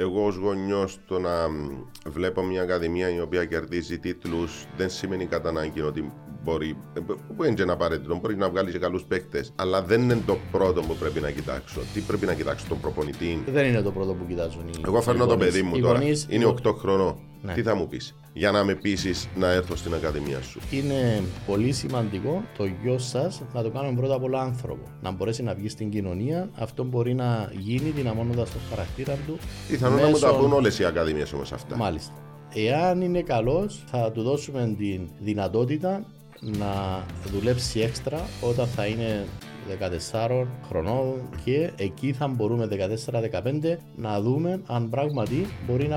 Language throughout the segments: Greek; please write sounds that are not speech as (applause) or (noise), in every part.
εγώ ως γονιός το να βλέπω μια ακαδημία η οποία κερδίζει τίτλους δεν σημαίνει κατά ανάγκη ότι μπορεί, που είναι και ένα απαραίτητο, μπορεί να βγάλει και καλούς παίκτες, αλλά δεν είναι το πρώτο που πρέπει να κοιτάξω. Τι πρέπει να κοιτάξω, τον προπονητή; Δεν είναι το πρώτο που κοιτάζουν οι Εγώ φέρνω οι το γονείς. παιδί μου Οι τώρα, γονείς- είναι 8 χρονών. Ναι. Τι θα μου πεις, για να με πείσεις να έρθω στην ακαδημία σου. Είναι πολύ σημαντικό το γιος σας να το κάνουμε πρώτα απ' όλα άνθρωπο. Να μπορέσει να βγει στην κοινωνία. Αυτό μπορεί να γίνει δυναμώνοντας το χαρακτήρα του. Πιθανόν να μου τα μέσω- πούν όλες οι ακαδημίες όμως αυτά. Μάλιστα. Εάν είναι καλός θα του δώσουμε τη δυνατότητα να δουλέψει έξτρα όταν θα είναι 14 χρονών και εκεί θα μπορούμε 14-15 να δούμε αν πράγματι μπορεί να,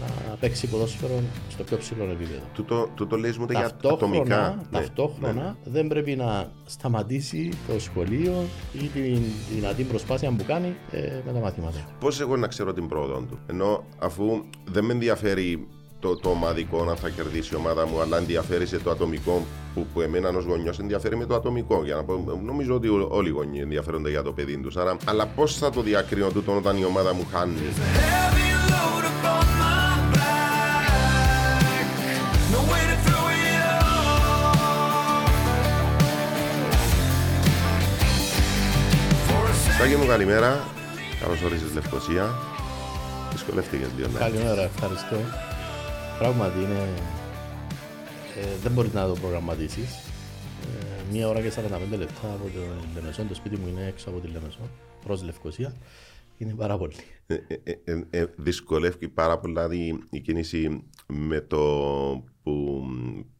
να παίξει ποδόσφαιρο στο πιο ψηλό επίπεδο. Τούτο, τούτο λες μου το για ατομικά. Ταυτόχρονα, Ναι, ταυτόχρονα ναι. δεν πρέπει να σταματήσει το σχολείο ή την δυνατή προσπάθεια που κάνει ε, με τα μαθήματα. Πώς εγώ να ξέρω την πρόοδο του. Ενώ αφού δεν με ενδιαφέρει το, το ομαδικό να θα κερδίσει η ομάδα μου, αλλά ενδιαφέρει σε το ατομικό που, που εμένα ως γονιός ενδιαφέρει με το ατομικό. Για να πω, νομίζω ότι ό- όλοι οι γονεί ενδιαφέρονται για το παιδί τους. Άρα, αλλά πώς θα το διακρίνω τούτο όταν η ομάδα μου χάνει; Heavy load upon my back. No way to throw it off. For a Σάκη μου, καλημέρα. Καλώς ορίζεις Λευκοσία. Δυσκολεύτηκες λίγο. ναι. Καλημέρα, ευχαριστώ. Πράγματι είναι. Ε, δεν μπορείς να το προγραμματίσεις. Ε, μία ώρα και 45 λεπτά από το Λεμεσόν, το σπίτι μου είναι έξω από τη Λεμεσόν, προς Λευκοσία. Είναι πάρα πολύ. Ε, ε, ε, ε, δυσκολεύει πάρα πολλά η, η κίνηση με το που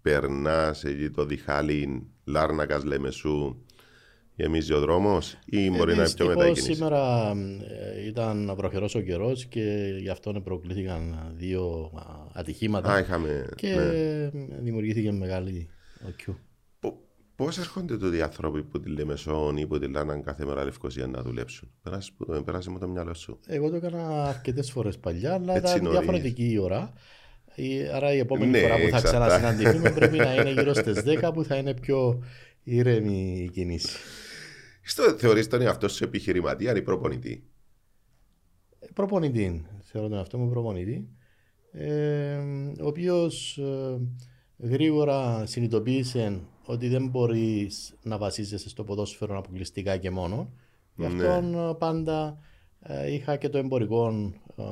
περνάς εκεί το διχάλι Λάρνακας Λεμεσού γεμίζει ο δρόμος ή μπορεί να είναι πιο Δυστυχώς μετά η κίνηση; σήμερα ε, ήταν προχερός ο καιρός και γι' αυτό προκλήθηκαν δύο α, ατυχήματα Α, είχαμε. και ναι. δημιουργήθηκε μεγάλη οκιού. Πώς έρχονται τούτοι οι άνθρωποι που τη Λεμεσόν ή που τη Λάρνακα κάθε μέρα Λευκοσία να δουλέψουν; Περάσεις, περάσεις μου το μυαλό σου. Εγώ το έκανα αρκετές φορές παλιά, αλλά Έτσι ήταν νωρίς. διαφορετική η ώρα. Η- Άρα η επόμενη Ναι, φορά που θα εξαρτάται. ξανασυναντηθούμε (laughs) πρέπει να είναι γύρω στις 10 που θα είναι πιο ήρεμη η κίνηση. Στο θεωρείς τον εαυτό σου επιχειρηματία ή προπονητή; Ε, Προπονητή, θεωρώ τον αυτό μου προπονητή, ε, ο οποίος γρήγορα συνειδητοποίησε ότι δεν μπορείς να βασίζεσαι στο ποδόσφαιρο αποκλειστικά και μόνο. Γι' Ναι. αυτόν ε, πάντα ε, είχα και το εμπορικό ε,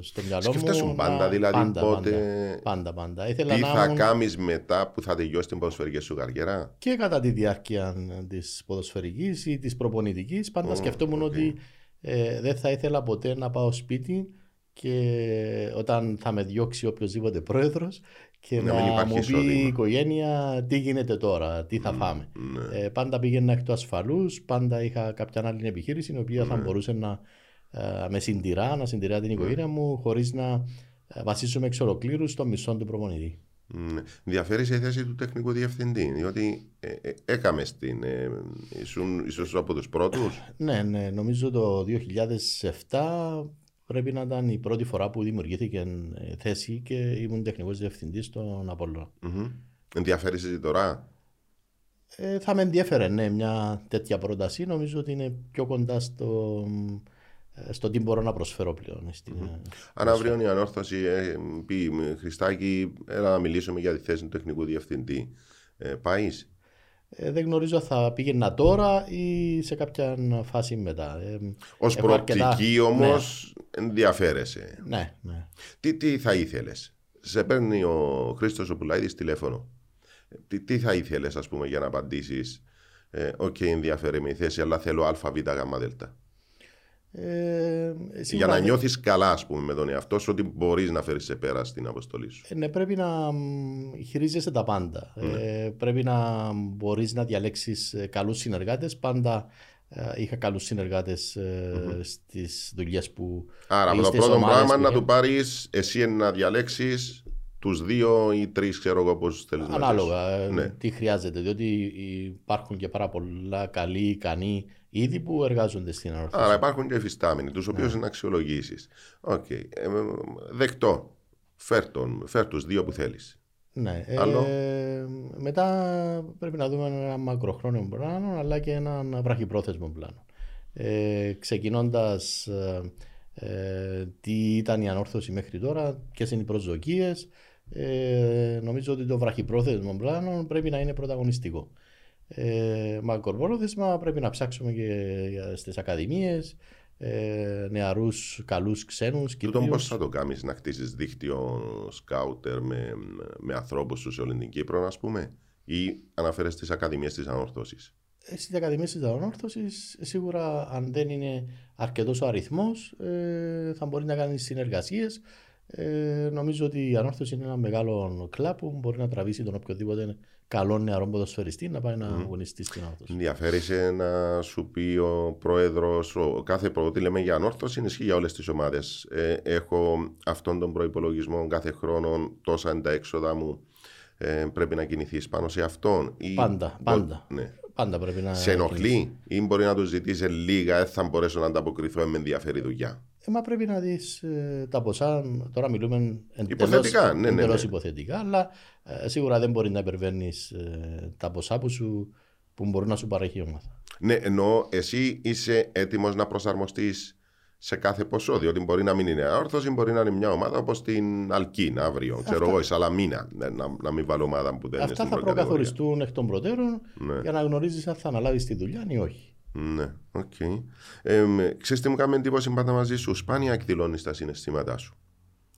στο μυαλό μου. Σκέφτεσαι πάντα, να- δηλαδή, πάντα, πότε- Πάντα, πάντα, πάντα. Ήθελα Τι να θα ήμουν κάνεις μετά που θα τελειώσει την ποδοσφαιρική σου καριέρα; και κατά τη διάρκεια της ποδοσφαιρικής ή της προπονητικής, πάντα Ω, σκεφτόμουν οκ. ότι ε, δεν θα ήθελα ποτέ να πάω σπίτι και όταν θα με διώξει οποιοδήποτε πρόεδρος και Να να, μην υπάρχει μου πει εισόδημα. η οικογένεια τι γίνεται τώρα, τι θα φάμε. Ναι. Ε, πάντα πήγαινα εκ του ασφαλούς, πάντα είχα κάποια άλλη επιχείρηση η οποία Ναι. θα μπορούσε να ε, με συντηρά, να συντηρά την οικογένεια μου χωρίς να ε, βασίζομαι εξ ολοκλήρου στο μισό του προπονητή. Ναι. Ενδιαφέρει σε θέση του τεχνικού διευθυντή, διότι ε, ε, έκαμες στην. Ε, ήσουν ίσως από τους πρώτους; Ναι, ναι, νομίζω το 2007 πρέπει να ήταν η πρώτη φορά που δημιουργήθηκε ε, θέση και ήμουν τεχνικός διευθυντής στον Απόλλωνα. Ενδιαφέρει σε τώρα; Ε, θα με ενδιαφέρε, ναι, μια τέτοια πρόταση. Νομίζω ότι είναι πιο κοντά στο, ε, στο τι μπορώ να προσφέρω πλέον. Στην, ε, Αν αύριο η ανόρθωση ε, πει Χριστάκη, έλα να μιλήσουμε για τη θέση του τεχνικού διευθυντή. Ε, Πάεις; Ε, δεν γνωρίζω αν θα πήγαινα τώρα ή σε κάποια φάση μετά. Ε, Ω έχω αρκετά- προοπτική όμως ενδιαφέρεσαι. Ναι, ναι. Τι, τι θα ήθελες; Σε παίρνει ο Χρήστος ο Πουλάιδη τηλέφωνο. Ε, Τι, τι θα ήθελες, ας πούμε, για να απαντήσεις. Ε, Οκ, ενδιαφέρει με η θέση, αλλά θέλω Α, Β, Γ Ε, Για σίγουρα να δεν- νιώθεις καλά, ας πούμε, με τον εαυτό σου ότι μπορείς να φέρεις σε πέρα την αποστολή σου. Ε, Ναι, πρέπει να μ, χειρίζεσαι τα πάντα. Ναι. Ε, πρέπει να μπορείς να διαλέξεις ε, καλούς συνεργάτες. Πάντα ε, είχα καλούς συνεργάτες ε, στις δουλειές που... Άρα, ή με το στις πρώτο ομάδες πράγμα που να είχα. του πάρεις εσύ να διαλέξεις τους δύο ή τρεις, ξέρω εγώ πώς θέλεις να Ανάλογα ε, Ναι. τι χρειάζεται, διότι υπάρχουν και πάρα πολλά καλοί, ικανοί ήδη που εργάζονται στην ανόρθωση. Άρα υπάρχουν και υφιστάμενοι, τους οποίους Ναι. να αξιολογήσεις. Οκ. Ε, ε, δεκτό. Φέρ, τον, φέρ τους δύο που θέλεις. Ναι. ε, Άλλο; μετά πρέπει να δούμε ένα μακροχρόνιο πλάνο αλλά και ένα βραχυπρόθεσμο πλάνο. Ε, ξεκινώντας ε, ε, τι ήταν η ανόρθωση μέχρι τώρα, ποιες είναι οι προσδοκίες. Ε, νομίζω ότι το βραχυπρόθεσμο πλάνο πρέπει να είναι πρωταγωνιστικό. Ε, μακροπρόθεσμα πρέπει να ψάξουμε και στις ακαδημίες, ε, νεαρούς καλούς ξένους. Τούτον πώ θα το κάνεις να χτίσει δίκτυο σκάουτερ με, με ανθρώπους σου σε όλη την Κύπρο, ας πούμε, ή αναφέρει στις ακαδημίες της ανόρθωσης; Στις ακαδημίες της ανόρθωσης, σίγουρα αν δεν είναι αρκετός ο αριθμός, ε, θα μπορεί να κάνεις συνεργασίες. Ε, νομίζω ότι η ανόρθωση είναι ένα μεγάλο κλαπ που μπορεί να τραβήσει τον οποιοδήποτε καλό νεαρό ποδοσφαιριστή να πάει να αγωνιστεί στην ανόρθωση. Ενδιαφέρει να σου πει ο πρόεδρος, ο κάθε ότι λέμε για ανόρθωση, ισχύει για όλες τις ομάδες. Ε, έχω αυτόν τον προπολογισμό κάθε χρόνο, τόσα είναι τα έξοδα μου. Ε, πρέπει να κινηθείς πάνω σε αυτόν. Ή... Πάντα, πάντα. Ναι. Πάντα πρέπει να. Σε ενοχλεί ή μπορεί να του ζητήσει λίγα, δεν θα μπορέσω να ανταποκριθώ, με ενδιαφέρει δουλειά. Ε, μα πρέπει να δεις ε, τα ποσά. Τώρα μιλούμε Υποθετικά, ναι, ναι, εντελώς ναι. υποθετικά, αλλά ε, σίγουρα δεν μπορεί να υπερβαίνεις τα ποσά που, σου, που μπορεί να σου παρέχει η ομάδα. Ναι, ενώ εσύ είσαι έτοιμος να προσαρμοστείς σε κάθε ποσό. Διότι μπορεί να μην είναι αόρθωση, μπορεί να είναι μια ομάδα όπως την Αλκίν αύριο. Ξέρω εγώ, η Σαλαμίνα. Ναι, να, να μην βάλω ομάδα που δεν είναι Αυτά στην θα πρώτη κατηγορία. προκαθοριστούν εκ των προτέρων Ναι. για να γνωρίζεις αν θα αναλάβεις τη δουλειά ή όχι. Ναι, οκ. Ε, ξέρεις τι μου κάνει εντύπωση πάντα μαζί σου; Σπάνια εκδηλώνεις τα συναισθήματά σου.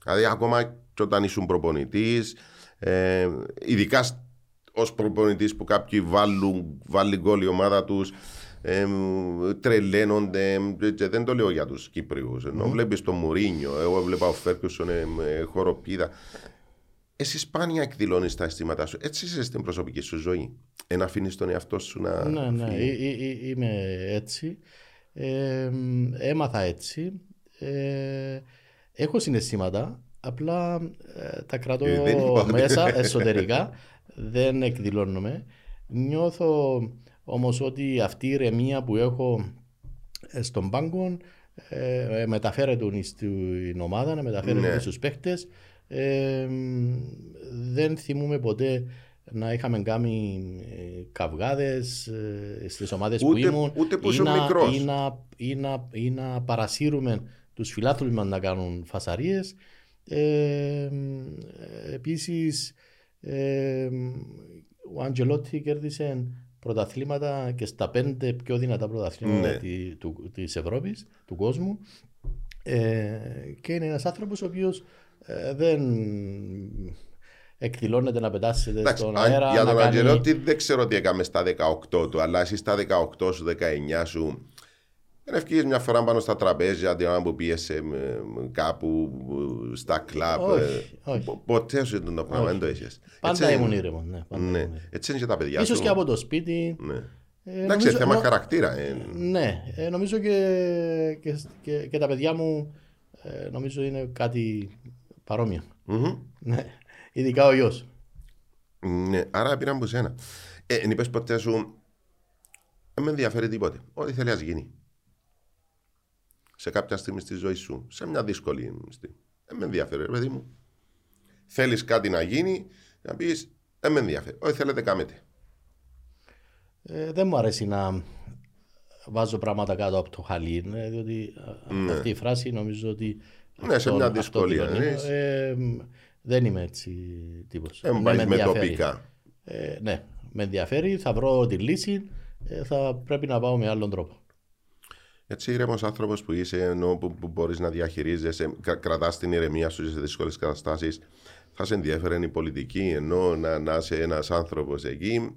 Δηλαδή, ακόμα και όταν ήσουν προπονητής, ε, ειδικά ως προπονητής που κάποιοι, βάλουν, βάλει γκολ η ομάδα τους, ε, τρελαίνονται. Και δεν το λέω για τους Κύπριους. Ενώ βλέπεις τον Μουρίνιο, εγώ έβλεπα τον Φέργκιουσον ε, να χοροπηδά. Εσύ σπάνια εκδηλώνεις τα αισθήματά σου. Έτσι είσαι στην προσωπική σου ζωή. Εν αφήνεις τον εαυτό σου να. Ναι, ναι, φύγει. ε- ε- ε- είμαι έτσι. Ε, μ, έμαθα έτσι. Ε, έχω συναισθήματα, απλά ε, τα κρατώ Ε, δεν υπάρχει. μέσα (laughs) εσωτερικά, δεν εκδηλώνομαι. Νιώθω όμως ότι αυτή η ηρεμία που έχω ε, στον πάγκο ε, ε, μεταφέρεται στην ομάδα, μεταφέρεται Ναι. στους παίχτες. Ε, μ, δεν θυμούμε ποτέ να είχαμε κάνει ε, καυγάδες ε, στις ομάδες που Ούτε- ήμουν ούτε που ή ήσουν να- μικρός. ή να, ή, να, ή να παρασύρουμε τους φιλάθλους μας να κάνουν φασαρίες. Ε, μ, ε, επίσης ε, μ, ο Αντζελότη κέρδισε πρωταθλήματα και στα πέντε πιο δυνατά πρωταθλήματα Ναι. τη- του, της Ευρώπης, του κόσμου ε, και είναι ένας άνθρωπος ο οποίος ε, δεν εκδηλώνεται να πετάσσεται Εντάξει, στον αν- αέρα για να τον κάνει... Αγγελότη δεν ξέρω τι έκαμε στα 18 του, αλλά εσύ στα 18 σου, 19 σου. Δεν ευκήγες μια φορά πάνω στα τραπέζια την ώρα που πίεσε ε, κάπου ε, στα κλαμπ. Όχι, ε, όχι. πο- Ποτέ σου ήταν το πράγμα, δεν το είχες. Πάντα Έτσι ήμουν είναι. ήρεμος. Ναι, πάντα Ναι, ήμουν ήρεμος. έτσι είναι και τα παιδιά Ίσως σου. και από το σπίτι. Ναι. Ε, Εντάξει, νομίζω- θέμα νο- χαρακτήρα. ε. Ναι, ε, νομίζω και, και, και, και τα παιδιά μου ε, νομίζω είναι κάτι παρόμοιο. Μμμ. Ναι. Ειδικά ο γιος. Ναι, άρα πήραν από σένα. Ε, εν είπες ποτέ σου, δεν με ενδιαφέρει τίποτε. Ό,τι θέλει ας γίνει. Σε κάποια στιγμή στη ζωή σου, σε μια δύσκολη στιγμή. Δεν με ενδιαφέρει, ρε παιδί μου. Θέλεις κάτι να γίνει, να πεις, δεν με ενδιαφέρει. Ό,τι θέλετε κάμετε. Ε, δεν μου αρέσει να βάζω πράγματα κάτω από το χαλί, ε, διότι ε, Ναι. αυτή η φράση νομίζω ότι Ναι, σε μια δυσκολία, αυτό κοινωνεί. ναι. Ε, μ, δεν είμαι έτσι τύπος. Δεν Ναι, πάει με ενδιαφέρει. τοπικά. Ε, ναι, με ενδιαφέρει, θα βρω τη λύση, ε, θα πρέπει να πάω με άλλον τρόπο. Έτσι, ήρεμος άνθρωπος που είσαι, ενώ που, που μπορείς να διαχειρίζεσαι, κρα, κρατάς την ηρεμία σου σε δύσκολες καταστάσεις, θα σε ενδιαφέρει η πολιτική, ενώ να, να είσαι ένας άνθρωπος εκεί.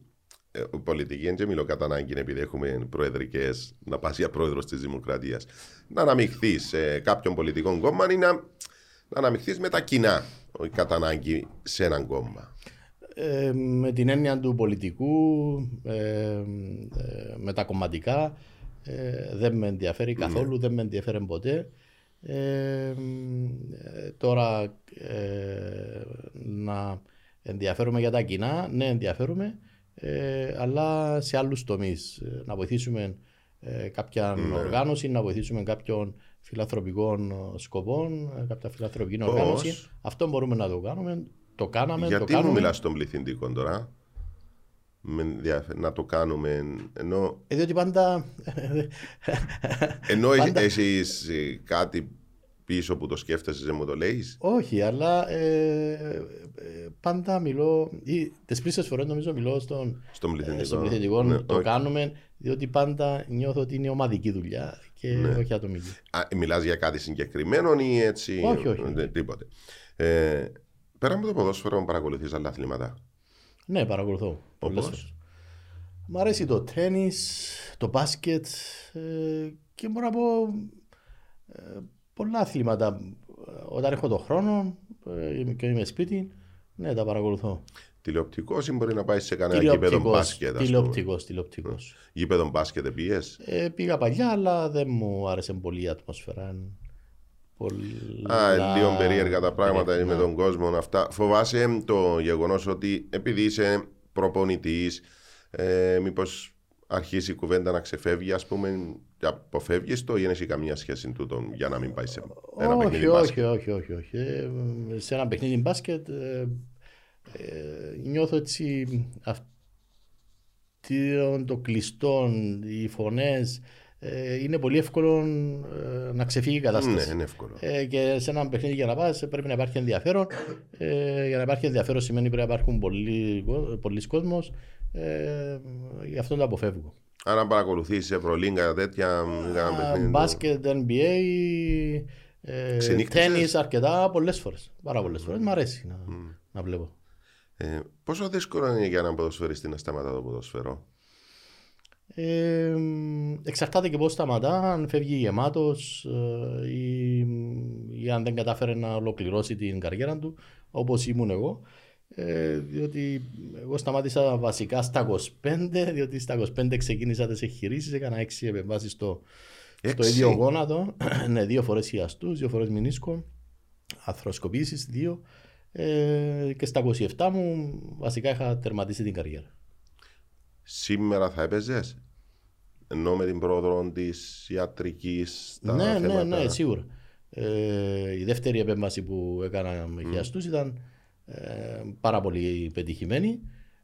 Ε, πολιτική, δεν και μιλώ κατά ανάγκη επειδή έχουμε προεδρικές, να πας για πρόεδρος της Δημοκρατίας. Να αναμειχθείς σε κάποιον πολιτικό κόμμα ή να, να αναμειχθείς με τα κοινά, όχι κατά ανάγκη σε έναν κόμμα. Ε, με την έννοια του πολιτικού, ε, ε, με τα κομματικά, ε, δεν με ενδιαφέρει καθόλου, δεν με ενδιαφέρει ποτέ. Ε, ε, τώρα ε, να ενδιαφέρουμε για τα κοινά, ναι ενδιαφέρουμε, ε, αλλά σε άλλους τομείς. Ε, Να βοηθήσουμε ε, κάποια οργάνωση, να βοηθήσουμε κάποιον φιλανθρωπικών ε, σκοπών, ε, κάποια φιλανθρωπική Πώς; οργάνωση. Αυτό μπορούμε να το κάνουμε. Το κάναμε, το Γιατί μου κάνουμε. μιλάς στον πληθυντικό τώρα, με ενδιαφέρει να το κάνουμε, ενώ Ε, διότι πάντα. Ενώ Πάντα- έχεις ε, κάτι πίσω που το σκέφτεσαι, δεν μου το λέεις; Όχι, αλλά ε, ε, πάντα μιλώ, ή τις πλήσεις φορές νομίζω μιλώ στον, Στον πληθυντικό. ε, στον πληθυντικό, Ναι, το όχι. κάνουμε, διότι πάντα νιώθω ότι είναι ομαδική δουλειά και Ναι. όχι ατομική. Α, μιλάς για κάτι συγκεκριμένο ή έτσι. Όχι, όχι. ε, Τίποτε. Ε, πέρα από το ποδόσφαιρο, παρακολουθείς άλλα αθλήματα; Ναι, παρακολουθώ. πολλές Όπως; φορές. Μ' αρέσει το τένις, το μπάσκετ ε, και μπορώ να πω ε, πολλά αθλήματα. Ε, Όταν έχω το χρόνο ε, και είμαι σπίτι, ναι, τα παρακολουθώ. Τηλεοπτικός ή μπορεί να πάει σε κανένα γήπεδο Τηλεοπτικός, μπάσκετ. ας πούμε; τηλεοπτικός, τηλεοπτικός. Γήπεδο μπάσκετ πιες. Ε, πήγα παλιά, αλλά δεν μου άρεσε πολύ η ατμόσφαιρα. Πολλά... Α, λίγο περίεργα τα πράγματα Ναι. με τον κόσμο αυτά. Φοβάσαι το γεγονός ότι επειδή είσαι προπονητής, ε, μήπως αρχίσει η κουβέντα να ξεφεύγει, ας πούμε, και αποφεύγεις το ή δεν έχει καμία σχέση τούτο για να μην πάεις σε ένα όχι, παιχνίδι όχι, μπάσκετ; όχι, όχι, όχι. Ε, σε ένα παιχνίδι μπάσκετ ε, ε, νιώθω έτσι αυτό το κλειστό, οι φωνές ε, είναι πολύ εύκολο ε, να ξεφύγει η Ναι, κατάσταση. είναι εύκολο. Ε, και σε ένα παιχνίδι για να πας πρέπει να υπάρχει ενδιαφέρον. Ε, για να υπάρχει ενδιαφέρον σημαίνει πρέπει να υπάρχουν πολλοί, πολλοί κόσμος. Ε, γι' αυτό το αποφεύγω. Άρα παρακολουθείς Ευρωλίγκα τέτοια. για ένα Α, παιχνίδι, Μπάσκετ, NBA, ε, Ξενύχτησες; τέννις αρκετά, πολλές φορές. Πάρα πολλές φορές. Μ' αρέσει να, να βλέπω. Ε, πόσο δύσκολο είναι για έναν ποδοσφαιριστή να σταματά το ποδοσφαιρό; Ε, εξαρτάται και πώς σταματά, αν φεύγει γεμάτος ε, ή, ή αν δεν κατάφερε να ολοκληρώσει την καριέρα του, όπως ήμουν εγώ. Ε, διότι εγώ σταμάτησα βασικά στα 25, διότι στα 25 ξεκίνησα τις εγχειρήσεις, έκανα 6 επεμβάσεις στο, στο Έξι; ίδιο γόνατο, (clears throat) ναι, δύο φορές χιαστούς, δύο φορές μηνίσκο, αθροσκοπήσεις, δύο. Ε, και στα 27 μου βασικά είχα τερματίσει την καριέρα. Σήμερα θα έπαιζες; Ενώ με την πρόοδο της ιατρικής. ναι, ναι, ναι, σίγουρα. Ε, η δεύτερη επέμβαση που έκανα με χιαστούς ήταν ε, πάρα πολύ πετυχημένη.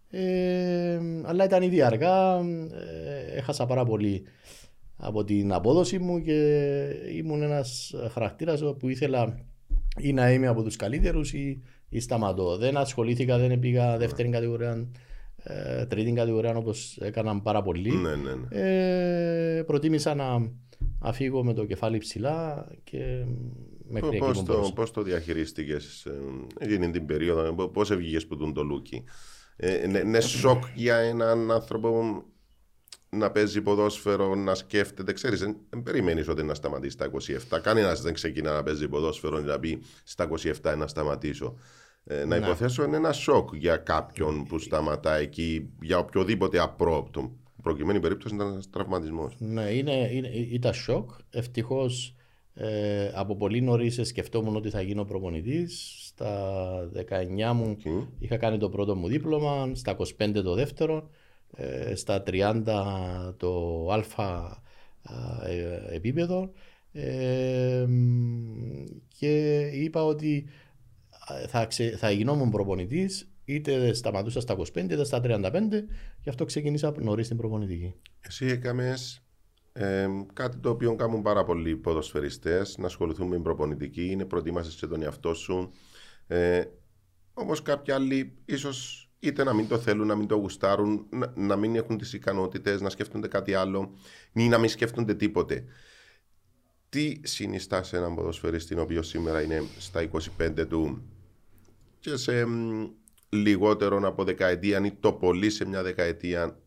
Ε, αλλά ήταν ήδη αργά, ε, έχασα πάρα πολύ από την απόδοση μου και ήμουν ένας χαρακτήρας που ήθελα ή να είμαι από τους καλύτερους ή, ή σταματώ. Δεν ασχολήθηκα, δεν πήγα δεύτερη κατηγορία, ε, τρίτη κατηγορία όπως έκαναν πάρα πολλοί. Ναι, ναι, ναι. Ε, προτίμησα να φύγω με το κεφάλι ψηλά και μέχρι εκεί Πώ που το, μπορούσα. πώς το διαχειρίστηκες εκείνη την περίοδο, πώς έβγηκε που τον το λούκι; Ε, είναι, είναι σοκ για έναν άνθρωπο να παίζει ποδόσφαιρο, να σκέφτεται. Ξέρεις, δεν, δεν περιμένεις ότι να σταματήσει στα 27. Κανένας δεν ξεκινά να παίζει ποδόσφαιρο και να πει στα 27 να σταματήσω. Ε, να υποθέσω είναι ένα σοκ για κάποιον που σταματά εκεί, για οποιοδήποτε απρόοπτο. Προκειμένη περίπτωση ήταν ένας τραυματισμός. Ναι, είναι, είναι, ήταν σοκ. Ευτυχώς ε, από πολύ νωρίς σκεφτόμουν ότι θα γίνω προπονητής. Στα 19 μου είχα κάνει το πρώτο μου δίπλωμα, στα 25 το δεύτερο, ε, στα 30 το α ε, επίπεδο. Ε, και είπα ότι θα, ξε, θα γινόμουν προπονητής είτε σταματούσα στα 25 είτε στα 35 γι' αυτό ξεκίνησα νωρίς την προπονητική. Εσύ έκαμες ε, κάτι το οποίο κάνουν πάρα πολλοί ποδοσφαιριστές, να ασχοληθούν με την προπονητική, είναι προετοίμασες και τον εαυτό σου. Ε, Όμως κάποιοι άλλοι ίσως είτε να μην το θέλουν, να μην το γουστάρουν, να, να μην έχουν τις ικανότητες, να σκέφτονται κάτι άλλο ή να μην σκέφτονται τίποτε. Τι συνιστά σε έναν ποδοσφαιριστή ο οποίος σήμερα είναι στα 25 του και σε μ, λιγότερο από δεκαετία ή το πολύ σε μια δεκαετία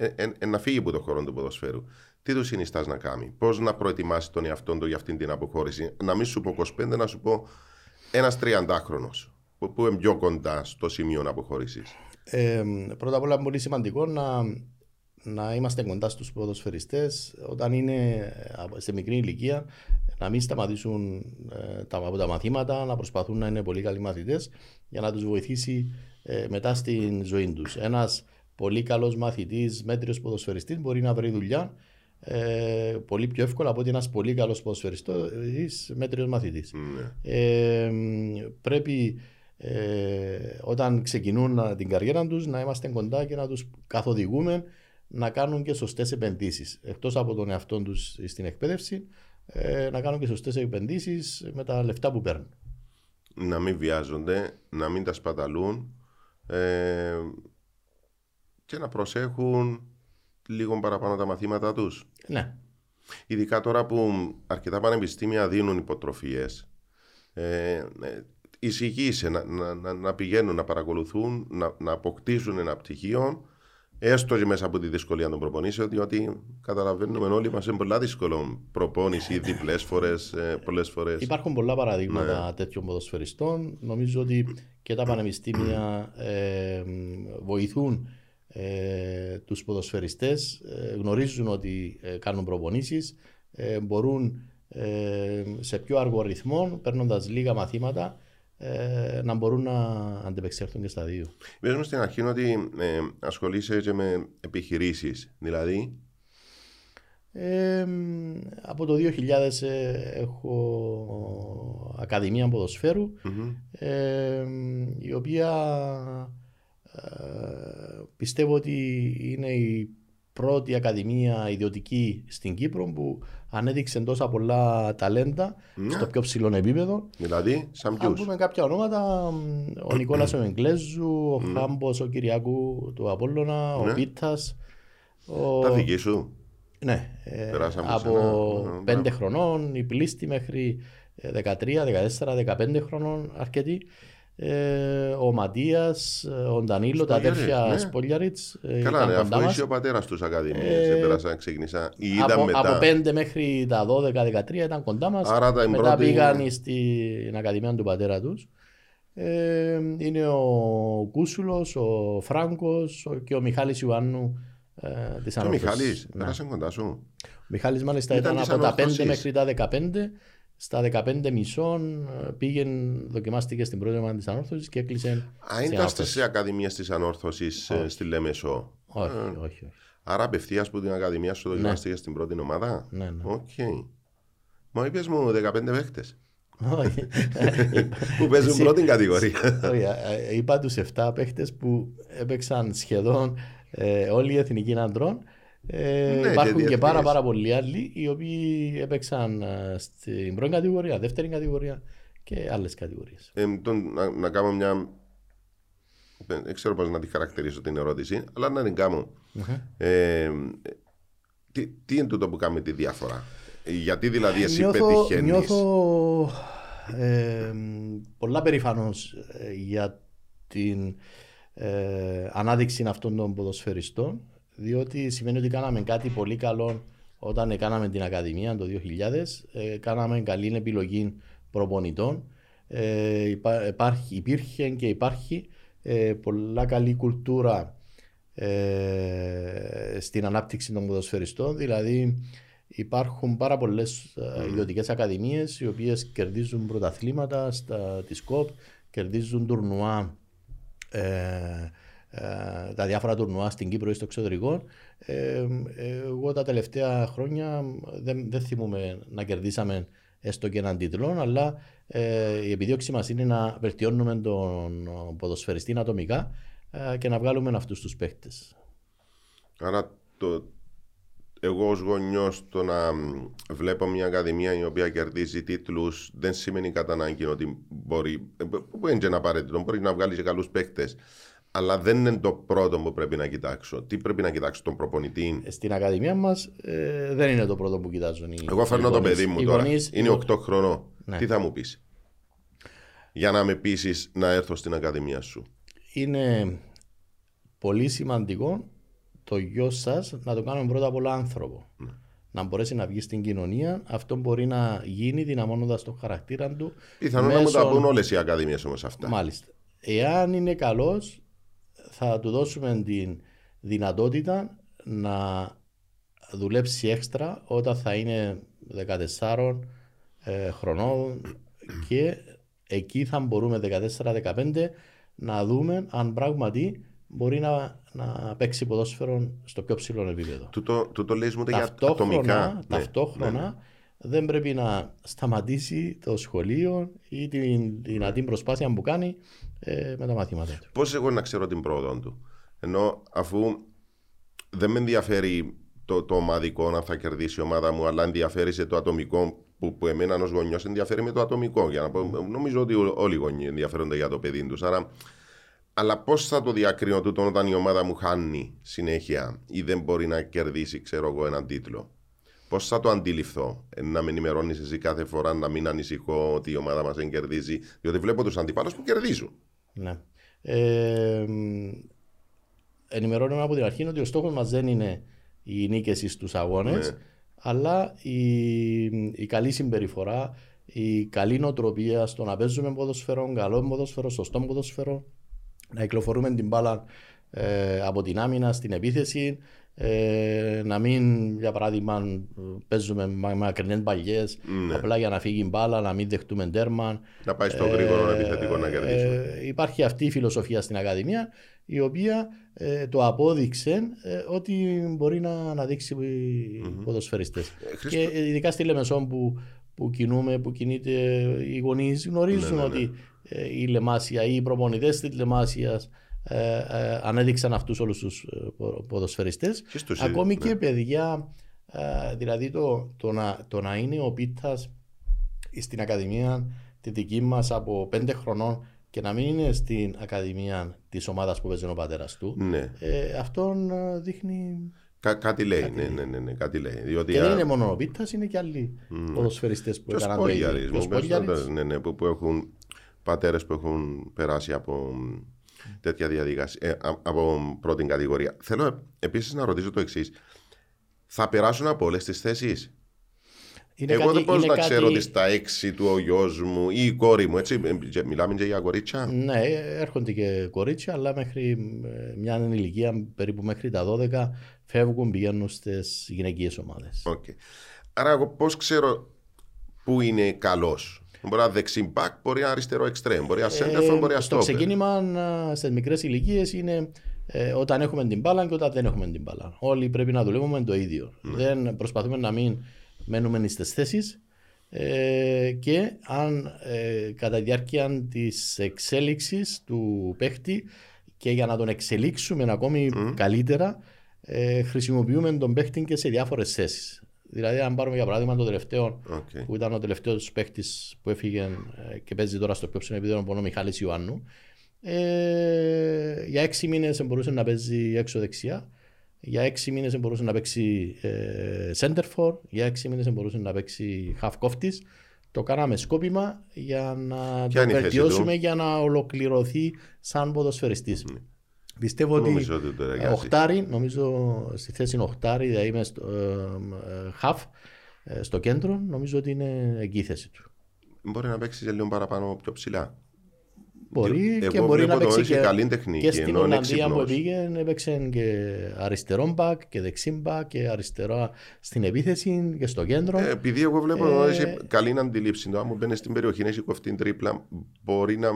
ε, ε, ε, να φύγει από το χώρο του ποδοσφαίρου. Τι του συνιστάς να κάνει, πώς να προετοιμάσεις τον εαυτό του για αυτήν την αποχώρηση; Να μην σου πω 25, να σου πω ένας 30χρονο που, που είναι πιο κοντά στο σημείο αποχώρησης. Ε, πρώτα απ' όλα είναι πολύ σημαντικό να, να είμαστε κοντά στους ποδοσφαιριστές όταν είναι ε, σε μικρή ηλικία να μην σταματήσουν ε, τα, από τα μαθήματα, να προσπαθούν να είναι πολύ καλοί μαθητές για να τους βοηθήσει ε, μετά στην ζωή τους. Ένας πολύ καλός μαθητής, μέτριος ποδοσφαιριστής μπορεί να βρει δουλειά ε, πολύ πιο εύκολα από ότι ένας πολύ καλός ποδοσφαιριστής, μέτριος μαθητής. Ναι. Ε, πρέπει ε, όταν ξεκινούν την καριέρα τους να είμαστε κοντά και να τους καθοδηγούμε να κάνουν και σωστές επενδύσεις. Εκτός από τον εαυτό τους στην εκπαίδευση, ε, να κάνουν και σωστές επενδύσεις με τα λεφτά που παίρνουν. Να μην βιάζονται, να μην τα σπαταλούν ε, και να προσέχουν λίγο παραπάνω τα μαθήματά τους. Ναι. Ειδικά τώρα που αρκετά πανεπιστήμια δίνουν υποτροφίες. Ε, ε, εισηγείσαι να, να, να, να πηγαίνουν, να παρακολουθούν, να, να αποκτήσουν ένα πτυχίο, έστω και μέσα από τη δυσκολία των προπονήσεων, διότι καταλαβαίνουμε όλοι μας είναι πολλά δύσκολο προπόνηση διπλές φορές, πολλές φορές. Υπάρχουν πολλά παραδείγματα τέτοιων ποδοσφαιριστών. Νομίζω ότι και τα πανεπιστήμια ε, βοηθούν ε, τους ποδοσφαιριστές, ε, γνωρίζουν ότι ε, κάνουν προπονήσεις, ε, μπορούν ε, σε πιο αργό ρυθμό, παίρνοντας λίγα μαθήματα, ε, να μπορούν να αντεπεξέλθουν και στα δύο. Πες μου στην αρχή ότι ε, ασχολείσαι και με επιχειρήσεις, δηλαδή Ε, από το 2000 ε, έχω Ακαδημία Ποδοσφαίρου ε, η οποία ε, πιστεύω ότι είναι η πρώτη ακαδημία ιδιωτική στην Κύπρο που ανέδειξε τόσα πολλά ταλέντα στο πιο ψηλό επίπεδο. δηλαδή σαν Αν ποιους; πούμε κάποια ονόματα, μ, ο Νικόλας ο Εγγλέζου, ο Χάμπος, ο Κυριακού του Απόλλωνα, ο Ναι. Πίτας, ο... Τα δική σου. Ναι, ε, Περάσαμε σε από ένα- 5 μπράβο. χρονών, η πλήστη μέχρι ε, 13, 14, 15 χρονών αρκετοί. Ε, ο Ματίας, ε, ο Ντανίλο, τα Σπολιαρίτς, αδέρφια ναι. Σπολιαρίτς ε, Καλά, ήταν ναι, κοντά αφού μας. είσαι ο πατέρας τους Ακαδημίες, Ε, επέρασα, ξεκίνησα. Ή Ήταν Από, μετά. από 5 μέχρι τα 12-13 ήταν κοντά μας. Άρα τα Μετά πρώτη- πήγαν στην Ακαδημία του πατέρα τους. Ε, είναι ο Κούσουλος, ο Φράγκος ο- και ο Μιχάλης Ιωάννου ε, της Και ο Ανόρθωσης. Μιχάλης, Ναι. πέρασε κοντά σου. Ο Μιχάλης μάλιστα Ήταν ήταν, της από τα 5 Ανόρθωσης. μέχρι τα 15. Στα 15 μισών ε, πήγε, δοκιμάστηκε στην πρώτη ομάδα της Ανόρθωσης και έκλεισε Α, στην ήταν Ανόρθωσης. στις Ακαδημίες της Ανόρθωσης στη Λέμεσο. Όχι, όχι, όχι. Άρα απευθείας από την Ακαδημία σου δοκιμάστηκε στην πρώτη ομάδα. Ναι, ναι. Οκ. Μα είπε μου 15 παίχτε. Όχι. που παίζουν Εσύ- πρώτη κατηγορία. Όχι, ε, είπα τους 7 παίχτες που έπαιξαν σχεδόν ε, όλοι οι εθνικοί αντρών. Ε, Ναι, και υπάρχουν και, διεθνείς. πάρα, πάρα πολλοί άλλοι οι οποίοι έπαιξαν ε, στην πρώτη κατηγορία, δεύτερη κατηγορία και άλλες κατηγορίες. Ε, τον- να, να κάνω μια. Δεν ξέρω πώς να τη χαρακτηρίσω την ερώτηση, αλλά να την κάνω. Ε, τι, τι είναι τούτο που κάνει τη διάφορα; Γιατί δηλαδή εσύ νιώθω, πετυχαίνεις; νιώθω ε, πολλά περήφανος ε, για την ε, ανάδειξη αυτών των ποδοσφαιριστών διότι σημαίνει ότι κάναμε κάτι πολύ καλό όταν κάναμε την Ακαδημία το 2000 ε, κάναμε καλή επιλογή προπονητών ε, υπά- υπάρχει, υπήρχε και υπάρχει ε, πολλά καλή κουλτούρα ε, στην ανάπτυξη των ποδοσφαιριστών. Δηλαδή υπάρχουν πάρα πολλές ιδιωτικές ακαδημίες οι οποίες κερδίζουν πρωταθλήματα στα της ΚΟΠ, κερδίζουν τουρνουά. Ε, ε, τα διάφορα τουρνουά στην Κύπρο ή στο εξωτερικό. Ε, ε, εγώ τα τελευταία χρόνια δεν, δεν θυμούμαι να κερδίσαμε έστω και έναν τίτλο, αλλά ε, η επιδίωξη μας είναι να βελτιώνουμε τον ποδοσφαιριστή ατομικά ε, και να βγάλουμε αυτούς τους παίχτες. Άρα το, εγώ ως γονιός το να μ, βλέπω μια ακαδημία η οποία κερδίζει τίτλους δεν σημαίνει κατά ανάγκη ότι μπορεί, ε, που είναι και ένα απαραίτητο, μπορεί να βγάλει και καλούς παίκτες. Αλλά δεν είναι το πρώτο που πρέπει να κοιτάξω. Τι πρέπει να κοιτάξω, τον προπονητή; Στην Ακαδημία μας ε, δεν είναι το πρώτο που κοιτάζουν οι Εγώ φέρνω οι το γονείς. παιδί μου Οι τώρα. γονείς- Είναι 8 χρονών. Ναι. Τι θα μου πεις; Για να με πείσεις να έρθω στην Ακαδημία σου. είναι πολύ σημαντικό το γιο σας να το κάνουμε πρώτα απ' όλα άνθρωπο. Ναι. Να μπορέσει να βγει στην κοινωνία. Αυτό μπορεί να γίνει δυναμώνοντας τον χαρακτήρα του. Πιθανόν να μου τα μέσω- πούν όλες οι ακαδημίες όμως αυτά. Μάλιστα. Εάν είναι καλός, θα του δώσουμε την δυνατότητα να δουλέψει έξτρα όταν θα είναι 14 ε, χρονών και εκεί θα μπορούμε 14-15 να δούμε αν πράγματι μπορεί να, να παίξει ποδόσφαιρο στο πιο ψηλό επίπεδο. Τούτο, τούτο λες μου για Ταυτόχρονα, ατομικά. Ναι, ταυτόχρονα δεν πρέπει να σταματήσει το σχολείο ή την δυνατή προσπάθεια που κάνει ε, με τα μαθήματα του. Πώς εγώ να ξέρω την πρόοδο του; Ενώ αφού δεν με ενδιαφέρει το, το ομαδικό να θα κερδίσει η ομάδα μου, αλλά ενδιαφέρει σε το ατομικό που, που εμένα ως γονιός ενδιαφέρει με το ατομικό. Για να πω, νομίζω ότι ό- όλοι οι γονεί ενδιαφέρονται για το παιδί τους. Άρα, αλλά πώς θα το διακρίνω τούτο όταν η ομάδα μου χάνει συνέχεια ή δεν μπορεί να κερδίσει, ξέρω εγώ, έναν τίτλο; Πώς θα το αντιληφθώ, ε, να με ενημερώνεις εσύ κάθε φορά, να μην ανησυχώ ότι η ομάδα μας δεν κερδίζει, διότι βλέπω τους αντιπάλους που κερδίζουν. Ναι. Ε, μ, ενημερώνουμε από την αρχή ότι ο στόχος μας δεν είναι οι νίκες στους αγώνες, Ναι. αλλά η, η καλή συμπεριφορά, η καλή νοοτροπία στο να παίζουμε ποδοσφαιρό, καλό ποδοσφαιρό, σωστό ποδοσφαιρό, να κυκλοφορούμε την μπάλα ε, από την άμυνα στην επίθεση, ε, να μην, για παράδειγμα, παίζουμε με μακρινές παλιές, Ναι. απλά για να φύγει η μπάλα, να μην δεχτούμε τέρμα, Να πάει στο γρήγορο επιθετικό να κερδίσουμε. ε, υπάρχει αυτή η φιλοσοφία στην Ακαδημία η οποία ε, το απόδειξε ε, ότι μπορεί να αναδείξει οι ποδοσφαιριστές. Ε, Χρήστο- Και ειδικά στη Λεμεσόν που, που κινούμε, που κινείται οι γονείς γνωρίζουν Ναι, ναι, ναι. ότι ε, η Λεμάσια ή οι προπονητές της Λεμάσιας ε, ε, ανέδειξαν αυτούς όλους τους ε, πο- ποδοσφαιριστές. Και στους Ακόμη ίδιους, και ναι. παιδιά, ε, δηλαδή το, το, να, το να είναι ο Πίτας στην Ακαδημία τη δική μας από πέντε χρονών και να μην είναι στην Ακαδημία της ομάδας που παίζει ο πατέρας του, Ναι. ε, αυτόν ε, δείχνει... Κά- κάτι λέει, ναι, ναι, ναι, ναι, κάτι λέει. Διότι Και α, δεν είναι μόνο ο Πίτας, είναι και άλλοι ποδοσφαιριστές που και ο έκαναν το ίδιο. Σπόγιαρης, Και ο μου πες Σπόγιαρης. τότε, ναι, ναι, που, που έχουν πατέρες που έχουν περάσει από μ, τέτοια διαδικασία, ε, α- από πρώτη κατηγορία. Θέλω ε, επίσης να ρωτήσω το εξής. Θα περάσουν από όλες τις θέσεις; Είναι Εγώ κάτι- δεν μπορώ είναι να κάτι- ξέρω ότι στα έξι του ο γιος μου ή η κόρη μου, έτσι, ε, και μιλάμε και για κορίτσια; Ναι, έρχονται και κορίτσια, αλλά μέχρι ε, μια ηλικία περίπου μέχρι τα 12 φεύγουν, πηγαίνουν στις γυναικείες ομάδες. Οκ. Άρα εγώ πώς ξέρω πού είναι καλός; Μπορεί να δεξί μπακ, μπορεί να αριστερό εξτρέμ, μπορεί να σέντερ φορ, μπορεί να Ε, στο στόπερ. ξεκίνημα στις μικρές ηλικίες είναι ε, όταν έχουμε την μπάλα και όταν δεν έχουμε την μπάλα. Όλοι πρέπει να δουλεύουμε το ίδιο. Ναι. Δεν προσπαθούμε να μην μένουμε στις θέσεις ε, και αν ε, κατά τη διάρκεια της εξέλιξης του παίχτη και για να τον εξελίξουμε ακόμη καλύτερα, ε, χρησιμοποιούμε τον παίχτη και σε διάφορες θέσεις. Δηλαδή, αν πάρουμε για παράδειγμα το τελευταίο Οκ. που ήταν ο τελευταίος παίχτης που έφυγε ε, και παίζει τώρα στο πιο ψηλό επίπεδο που είναι ο Μιχάλης Ιωάννου. Ε, για έξι μήνες μπορούσε να παίζει έξω δεξιά. Για έξι μήνες μπορούσε να παίξει ε, σέντερ φορ. Για έξι μήνες μπορούσε να παίξει χαφ κόφτης. Το κάναμε σκόπιμα για να Ποια το είναι η θέση βελτιώσουμε του; για να ολοκληρωθεί σαν ποδοσφαιριστής. Πιστεύω ότι Νομίζω ότι το ταιριάζει. οχτάρι, νομίζω στη θέση οχτάρι, δηλαδή είμαι στο ε, ε, half, ε, στο κέντρο, νομίζω ότι είναι εκεί η θέση του. Μπορεί να παίξει και λίγο παραπάνω πιο ψηλά. Μπορεί Εγώ και μπορεί βλέπω να τον παίξει σε και, καλή τεχνική, και στην ενώ είναι Ολλανδία που έξυπνος. πήγε έπαιξε και αριστερό μπακ και δεξί μπακ και αριστερό στην επίθεση και στο κέντρο. Ε, επειδή εγώ βλέπω ότι Ε, έχει καλή αντιλήψη, το αν μου μπαίνεις στην περιοχή, έχει κοφτή τρίπλα, μπορεί να,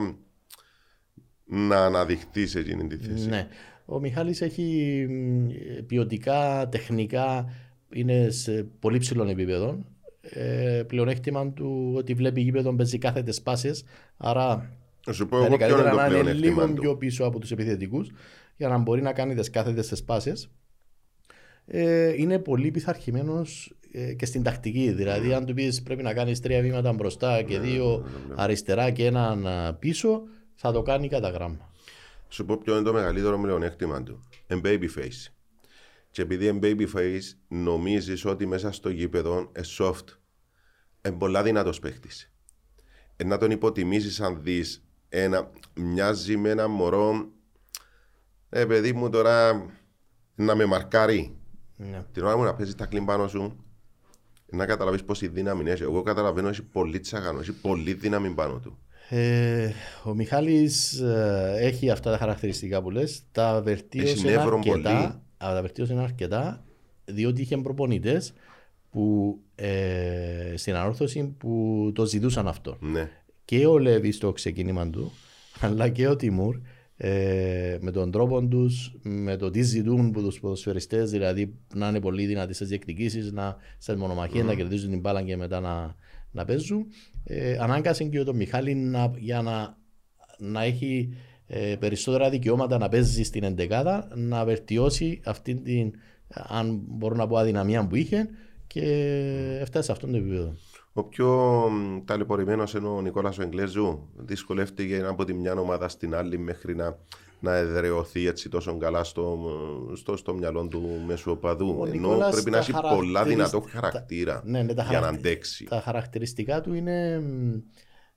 να αναδειχθεί σε εκείνη τη θέση. Ναι. Ο Μιχάλης έχει μ, ποιοτικά, τεχνικά, είναι σε πολύ ψηλών επίπεδων. Ε, πλεονέκτημα του ότι βλέπει γήπεδο παίζει κάθετες πάσες, άρα Να σου πω θα εγώ είναι ποιο είναι καλύτερα το να είναι λίγο πλεονέκτημα πιο του. πίσω από τους επιθετικούς για να μπορεί να κάνει τις κάθετες τις πάσες. Ε, είναι πολύ πειθαρχημένος ε, και στην τακτική. Δηλαδή, αν του πεις πρέπει να κάνεις τρία βήματα μπροστά και δύο αριστερά και έναν α, πίσω, θα το κάνει κατά γράμμα. Σου πω ποιο είναι το μεγαλύτερο πλεονέκτημα του. Είναι baby face. Και επειδή είναι baby face, νομίζεις ότι μέσα στο γήπεδο είναι soft. Είναι πολλά δυνατός παίχτης. Ε, να τον υποτιμήσεις αν δεις ένα. Μοιάζει με ένα μωρό. Ε, παιδί μου τώρα να με μαρκάρει. Ναι. Την ώρα μου να παίζεις τα κλίν πάνω σου, να καταλάβει πόση δύναμη έχει. Εγώ καταλαβαίνω ότι έχει πολύ τσαγανό, έχει πολύ δύναμη πάνω του. Ε, ο Μιχάλης ε, έχει αυτά τα χαρακτηριστικά που λες. Τα Έχει βελτίωσε νεύρο αρκετά, πολύ. αλλά τα βελτίωσε αρκετά διότι είχε προπονητές που ε, στην ανόρθωση που το ζητούσαν αυτό. Ναι. Και ο Λέβη στο ξεκίνημα του, αλλά και ο Τιμούρ ε, με τον τρόπο τους, με το τι ζητούν από τους ποδοσφαιριστές, δηλαδή να είναι πολύ δυνατοί στις διεκδικήσεις, να σε μονομαχία, να κερδίζουν την μπάλα και μετά να, να παίζουν. Ε, ανάγκασε και τον Μιχάλη να, για να, να έχει ε, περισσότερα δικαιώματα να παίζει στην εντεκάδα, να βελτιώσει αυτή την αν μπορώ να πω αδυναμία που είχε και έφτασε σε αυτόν το επίπεδο. Ο πιο μ, ταλαιπωρημένος είναι ο Νικόλας ο Εγγλέζου. Δυσκολεύτηκε από τη μια ομάδα στην άλλη μέχρι να, να εδραιωθεί έτσι τόσο καλά στο, στο, στο μυαλό του μεσοοπαδού. Ο Ενώ Νικόλας πρέπει να τα έχει πολλά χαρακτηρισ- δυνατό τα- χαρακτήρα Ναι, ναι, τα για να χαρακτη- αντέξει. Τα χαρακτηριστικά του είναι. μ,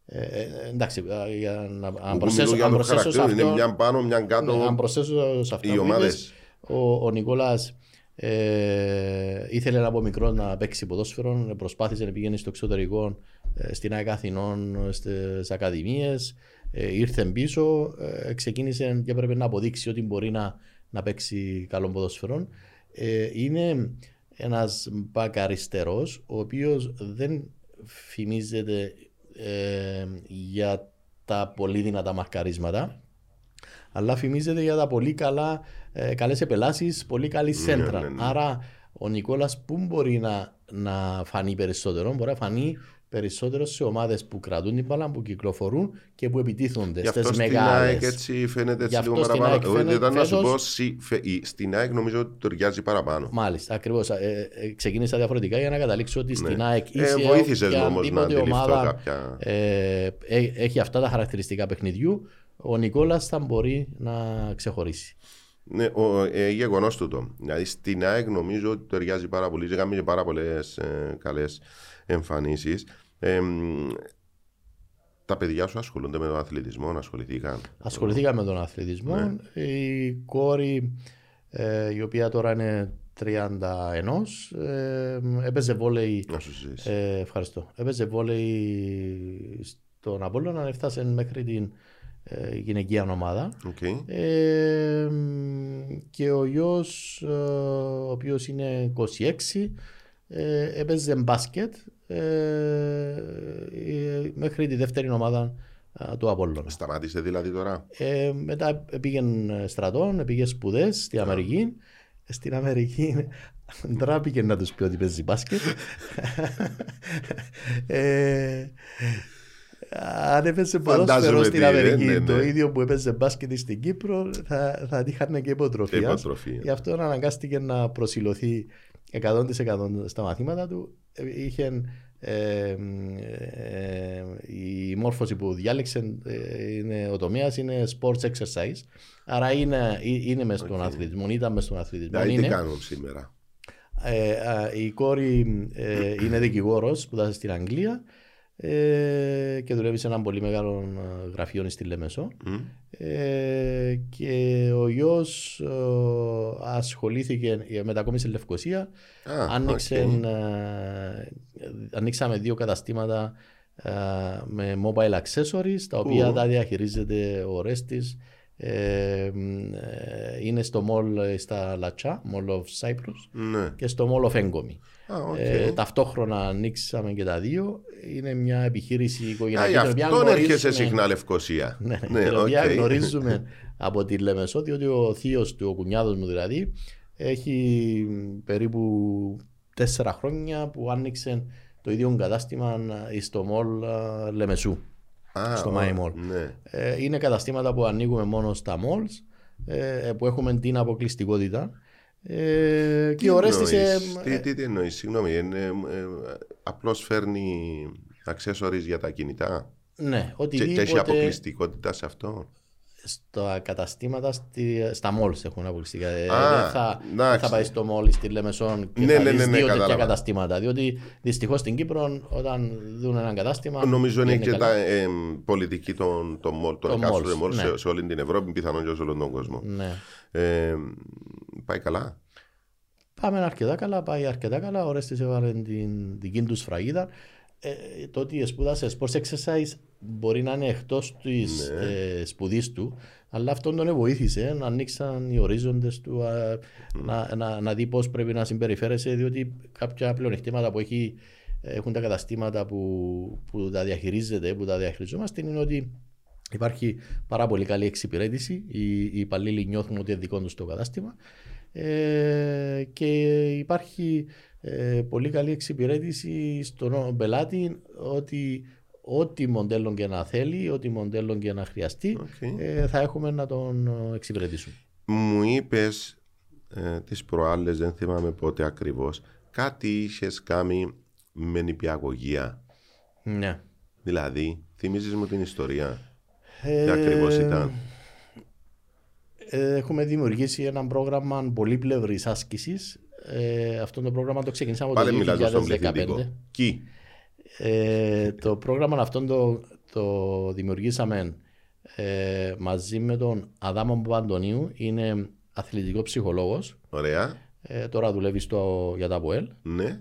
Ε, ε, εντάξει, ε, για να αν Που προσθέσω, μιλούν για αν το προσθέσω σε χαρακτήρα, είναι αυτό, μια πάνω, μια κάτω. ναι, αν προσθέσω σε αυτά οι που ομάδες. είπες, ο, ο Νικόλας ε, ήθελε από μικρό να παίξει ποδόσφαιρο, προσπάθησε να πηγαίνει στο εξωτερικό, ε, στην ΑΕΚ Αθηνών, στις ακαδημίες, ε, ήρθε πίσω, ε, ξεκίνησε και έπρεπε να αποδείξει ότι μπορεί να, να παίξει καλό ποδόσφαιρο. Ε, είναι ένας μπακ αριστερός, ο οποίος δεν φημίζεται ε, για τα πολύ δυνατά μαρκαρίσματα, αλλά φημίζεται για τα πολύ καλά, ε, καλές επελάσεις, πολύ καλή σέντρα. ναι, ναι. Άρα ο Νικόλας πού μπορεί να, να φανεί περισσότερο, μπορεί να φανεί περισσότερο σε ομάδες που κρατούν την μπάλα, που κυκλοφορούν και που επιτίθονται Γι' αυτό στις στην μεγάλες. ΑΕΚ έτσι φαίνεται Γι' έτσι αυτό λίγο στην παραπάνω. ΑΕΚ Εγώ φαίνεται Ήταν να σου φέτος- πω, σι- φε- η- στην ΑΕΚ νομίζω ότι ταιριάζει παραπάνω. Μάλιστα, ακριβώς. Ε, ε, ξεκίνησα διαφορετικά για να καταλήξω ότι στην Ναι. ΑΕΚ ή Ε, σε βοήθησες με οποιαδήποτε όμως να αντιληφθώ ομάδα κάποια- ε, ε, έχει αυτά τα χαρακτηριστικά παιχνιδιού, ο Νικόλας θα μπορεί να ξεχωρίσει. Ναι, ο, ε, γεγονός του το. Δηλαδή στην ΑΕΚ νομίζω ότι ταιριάζει πάρα πολύ. Είχαμε και πάρα πολλές ε, καλές εμφανίσεις. Ε, μ, τα παιδιά σου ασχολούνται με τον αθλητισμό, ασχοληθήκαν; Ασχοληθήκαμε με τον αθλητισμό. Η κόρη, ε, η οποία τώρα είναι 31, ε, έπαιζε βόλεϊ. Να σου ζήσεις. Ε, ευχαριστώ. Έπαιζε βόλεϊ στον Απόλλωνα, έφτασε μέχρι την ε, γυναικεία ομάδα. Οκ. Ε, μ, και ο γιος, ε, ο οποίος είναι 26, ε, έπαιζε μπάσκετ ε, ε, μέχρι τη δεύτερη ομάδα ε, του Απόλλωνα. Σταμάτησε δηλαδή τώρα. Ε, μετά πήγαινε στρατών, πήγε σπουδές στην Αμερική. Στην Αμερική (laughs) ντράπηκε να τους πει ότι παίζει μπάσκετ. (laughs) ε, αν έπαιζε ποδόσφαιρο Φαντάζομαι στην τι, Αμερική, ναι, ναι, το ναι. ίδιο που έπαιζε μπάσκετ στην Κύπρο, θα, θα είχαν και υποτροφία. Υποτροφία. Γι' αυτό αναγκάστηκε να προσιλωθεί 100% στα μαθήματα του. Ε, Είχε ε, ε, η μόρφωση που διάλεξε ε, είναι, ο τομέα είναι sports exercise. Άρα είναι, ε, είναι μες στον αθλητισμό, ήταν μες στον αθλητισμό. Δηλαδή τι Είναι. κάνουν σήμερα; Ε, α, η κόρη ε, είναι δικηγόρος, σπουδάζει στην Αγγλία ε, και δουλεύει σε ένα πολύ μεγάλο ε, γραφείο στη Λεμεσό. Μμ. Ε, και ο γιος ε, ασχολήθηκε, ε, μετακόμισε στη Λευκοσία, Α, άνοιξε, οκ. ε, ανοίξαμε δύο καταστήματα ε, με mobile accessories, τα οποία Ου. τα διαχειρίζεται ο Ορέστης. Ε, μ, ε, είναι στο mall ε, στα Λατσιά, Mall of Cyprus Ναι. και στο Mall of Engomi. Α, οκ. Ε, ταυτόχρονα ανοίξαμε και τα δύο. Είναι μια επιχείρηση Α, οικογενειακή. γι' την οποία αυτόν έρχεσαι γνωρίζουμε- συχνά Λευκοσία. ναι, Ναι, την οποία οκ. γνωρίζουμε από τη Λεμεσό, διότι ο θείος του, ο κουνιάδος μου δηλαδή, έχει περίπου τέσσερα χρόνια που άνοιξε το ίδιο κατάστημα στο μολ ε, Λεμεσού. Α, στο ω, My Mall. Ναι. Ε, είναι καταστήματα που ανοίγουμε μόνο στα malls, ε, που έχουμε την αποκλειστικότητα. Ε, και ο Ρέστης, ε, εννοείς; Τι, τι, τι εννοείς, συγγνώμη, είναι, ε, απλώς φέρνει accessories για τα κινητά; Ναι, και, και έχει οτιδήποτε αποκλειστικότητα σε αυτό; στα καταστήματα, στη, στα malls έχουν αποκλειστικά. Ε, Α, δεν θα, δεν εντάξει. θα πάει στο mall στη Λεμεσόν και Ναι, θα ναι, δεις ναι, ναι, δύο τέτοια κατάλαβα. καταστήματα. Διότι δυστυχώς στην Κύπρο όταν δουν ένα κατάστημα... Νομίζω είναι και καλά. τα ε, πολιτική των, των, mall, των Των εκάστοτε malls, mall ναι. σε, σε όλη την Ευρώπη, πιθανόν και σε όλον τον κόσμο. Ναι. Ε, πάει καλά. Πάμε αρκετά καλά, πάει αρκετά καλά. Ο Ρέστης έβαλε την δική τους σφραγίδα. Ε, το ότι σπούδασε sports exercise μπορεί να είναι εκτός της Ναι. ε, σπουδής του, αλλά αυτό τον βοήθησε να ανοίξαν οι ορίζοντες του, α, να, να, να δει πώς πρέπει να συμπεριφέρεσαι, διότι κάποια πλεονεκτήματα που έχει, έχουν τα καταστήματα που, που τα διαχειρίζεται, που τα διαχειριζόμαστε, είναι ότι Υπάρχει πάρα πολύ καλή εξυπηρέτηση. Οι, οι υπαλλήλοι νιώθουν ότι είναι δικό τους το κατάστημα. Ε, και υπάρχει ε, πολύ καλή εξυπηρέτηση στον πελάτη ότι ό,τι μοντέλο και να θέλει, ό,τι μοντέλο και να χρειαστεί, Οκ. ε, θα έχουμε να τον εξυπηρετήσουμε. Μου είπες ε, τις προάλλες, δεν θυμάμαι πότε ακριβώς, κάτι είχες κάνει με νηπιαγωγία. Ναι. Δηλαδή, θυμίζεις μου την ιστορία. Ε, Τι ακριβώς ήταν; Ε, έχουμε δημιουργήσει ένα πρόγραμμα πολύπλευρης άσκησης. Ε, αυτό το πρόγραμμα το ξεκινήσαμε από Πάλι το μιλάς στον 2015. πληθυντικό. Κι. Ε, το πρόγραμμα αυτό το, το δημιουργήσαμε ε, μαζί με τον Αδάμο Παπαντονίου. Είναι αθλητικός ψυχολόγος. Ωραία. Ε, τώρα δουλεύει στο, για τα ΠΟΕΛ. Ναι.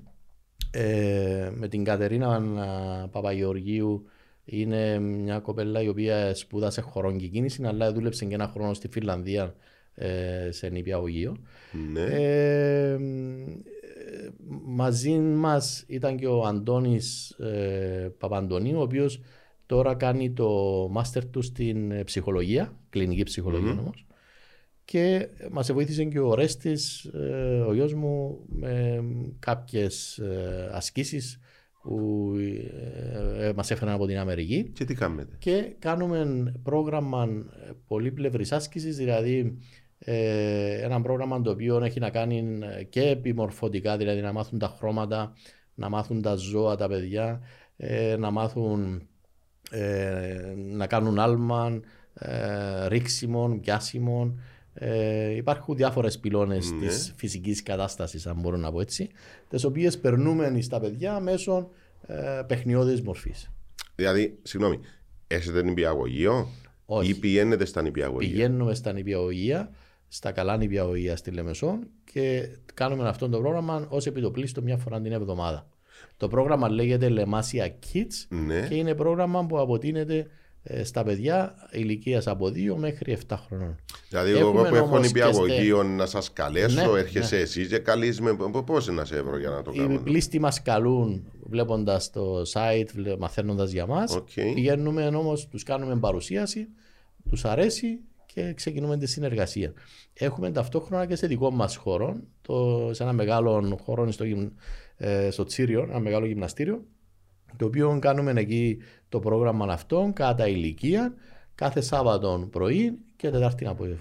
Ε, με την Κατερίνα α, Παπαγεωργίου είναι μια κοπέλα η οποία σπούδασε χωρών κίνηση αλλά δούλεψε και ένα χρόνο στη Φιλανδία ε, σε νηπιαγωγείο. Ναι. Ε, ε, μαζί μας ήταν και ο Αντώνης ε, Παπαντονίου ο οποίος τώρα κάνει το μάστερ του στην ε, ψυχολογία, κλινική ψυχολογία όμως και μας βοήθησε και ο Ρέστης, ε, ο γιος μου, με κάποιες ε, ασκήσεις που ε, ε, μας έφεραν από την Αμερική Και τι κάνετε; και κάνουμε πρόγραμμα ε, πολύπλευρης άσκησης, δηλαδή ε, ένα πρόγραμμα το οποίο έχει να κάνει ε, και επιμορφωτικά, δηλαδή να μάθουν τα χρώματα, να μάθουν τα ζώα τα παιδιά, ε, να μάθουν ε, να κάνουν άλμα, ε, ρίξιμον, πιάσιμον. Ε, υπάρχουν διάφορες πυλώνες Ναι. της φυσικής κατάστασης, αν μπορώ να πω έτσι, τις οποίες περνούμε στα παιδιά μέσω ε, παιχνιώδης μορφής. Δηλαδή, συγγνώμη, έχετε νηπιαγωγείο Όχι. ή πηγαίνετε στα νηπιαγωγεία; Πηγαίνουμε στα νηπιαγωγεία, στα καλά νηπιαγωγεία στη Λεμεσόν και κάνουμε αυτό το πρόγραμμα ως επί το πλείστον μια φορά την εβδομάδα. Το πρόγραμμα λέγεται Lemasia Kids Ναι. και είναι πρόγραμμα που αποτείνεται ε, στα παιδιά ηλικίας από 2 μέχρι 7 χρονών. Δηλαδή, εγώ Έχουμε που έχω όμως και νηπιαγωγείο να σας καλέσω, Ναι, έρχεσαι εσύ και καλείς με. Πώ να σε βρω για να το Οι κάνω. πλείστοι μας καλούν βλέποντας το site, μαθαίνοντας για μας. Οκ. Πηγαίνουμε όμως, τους κάνουμε παρουσίαση, τους αρέσει και ξεκινούμε τη συνεργασία. Έχουμε ταυτόχρονα και σε δικό μας χώρο, το, σε ένα μεγάλο χώρο στο, γυμ- ε, στο Τσίριο, ένα μεγάλο γυμναστήριο, το οποίο κάνουμε εκεί το πρόγραμμα αυτό κατά ηλικία, κάθε Σάββατο πρωί και Τετάρτη απόγευμα.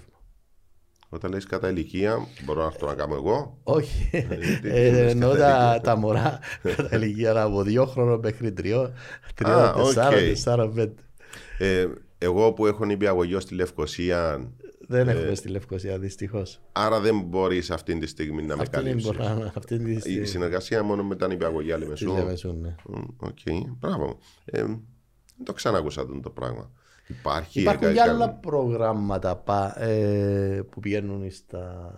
Όταν λες κατά ηλικία, μπορώ να το να κάνω εγώ. Όχι, τι ε, λες εννοώ κατά τα, ηλικία. τα μωρά κατά ηλικία από δύο χρόνων μέχρι τριών, Α, τριών, τεσσάρων, οκ. τεσσάρων, πέντε. Ε, εγώ που έχω νηπιαγωγείο στη Λευκοσία, Δεν Ε, έχουμε στη Λευκοσία δυστυχώς. άρα δεν μπορείς αυτή τη στιγμή να με Αυτή είναι η καλύψεις. μπορά- (laughs) αυτή είναι η Η στιγμή συνεργασία μόνο με τα νηπιαγωγεία της Λεμεσού. Λεμεσού, ναι. Μμ, Οκ, μπράβο. Ε, δεν το ξανάκουσα το πράγμα. Υπάρχει. Υπάρχουν ε, και κα- άλλα προγράμματα πα- ε, που πηγαίνουν στα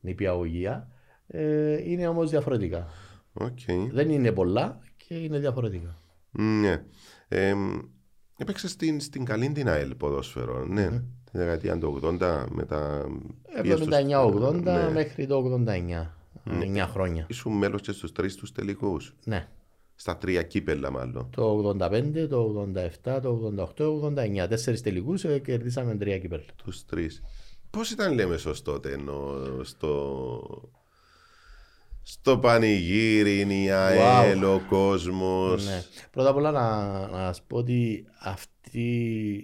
νηπιαγωγεία. Ε, είναι όμως διαφορετικά. Οκ. Δεν είναι πολλά και είναι διαφορετικά. Ναι. Ε, έπαιξες στην, στην καλή την ΑΕΛ ποδόσφαιρο. Ναι. Τη δεκαετία του 80 με τα. πήγες στους- 79-80 Ναι. μέχρι το 89. 9 χρόνια. Ήσουν μέλος και στους τρεις τους τελικούς. Ναι. Στα τρία κύπελλα, μάλλον. Το 85, το 87, το 88, το 89. Τέσσερις τελικούς ε, κερδίσαμε τρία κύπελλα. Τους τρεις. Πώς ήταν, λέμε, σωστό τότε, ενώ στο. Στο πανηγύρι, η ΑΕΛ, ο κόσμος. Ναι. Πρώτα απ' όλα να, να σας πω ότι αυτή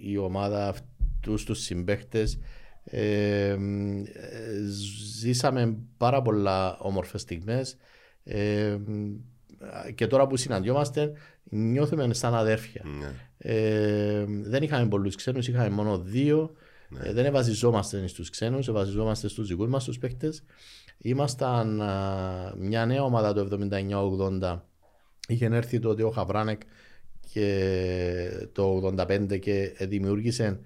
η ομάδα, αυτούς τους συμπαίχτες ε, ε, ζήσαμε πάρα πολλά όμορφες στιγμές ε, και τώρα που συναντιόμαστε νιώθουμε σαν αδέρφια. Ναι. Ε, δεν είχαμε πολλούς ξένους, είχαμε μόνο δύο. Ε, δεν ευαζιζόμαστε στους ξένους, ευαζιζόμαστε στους δικούς μας τους παίχτες. Ήμασταν α, μια νέα ομάδα το 79-80. Είχε έρθει τότε ο Χαβράνεκ και το 85 και δημιούργησε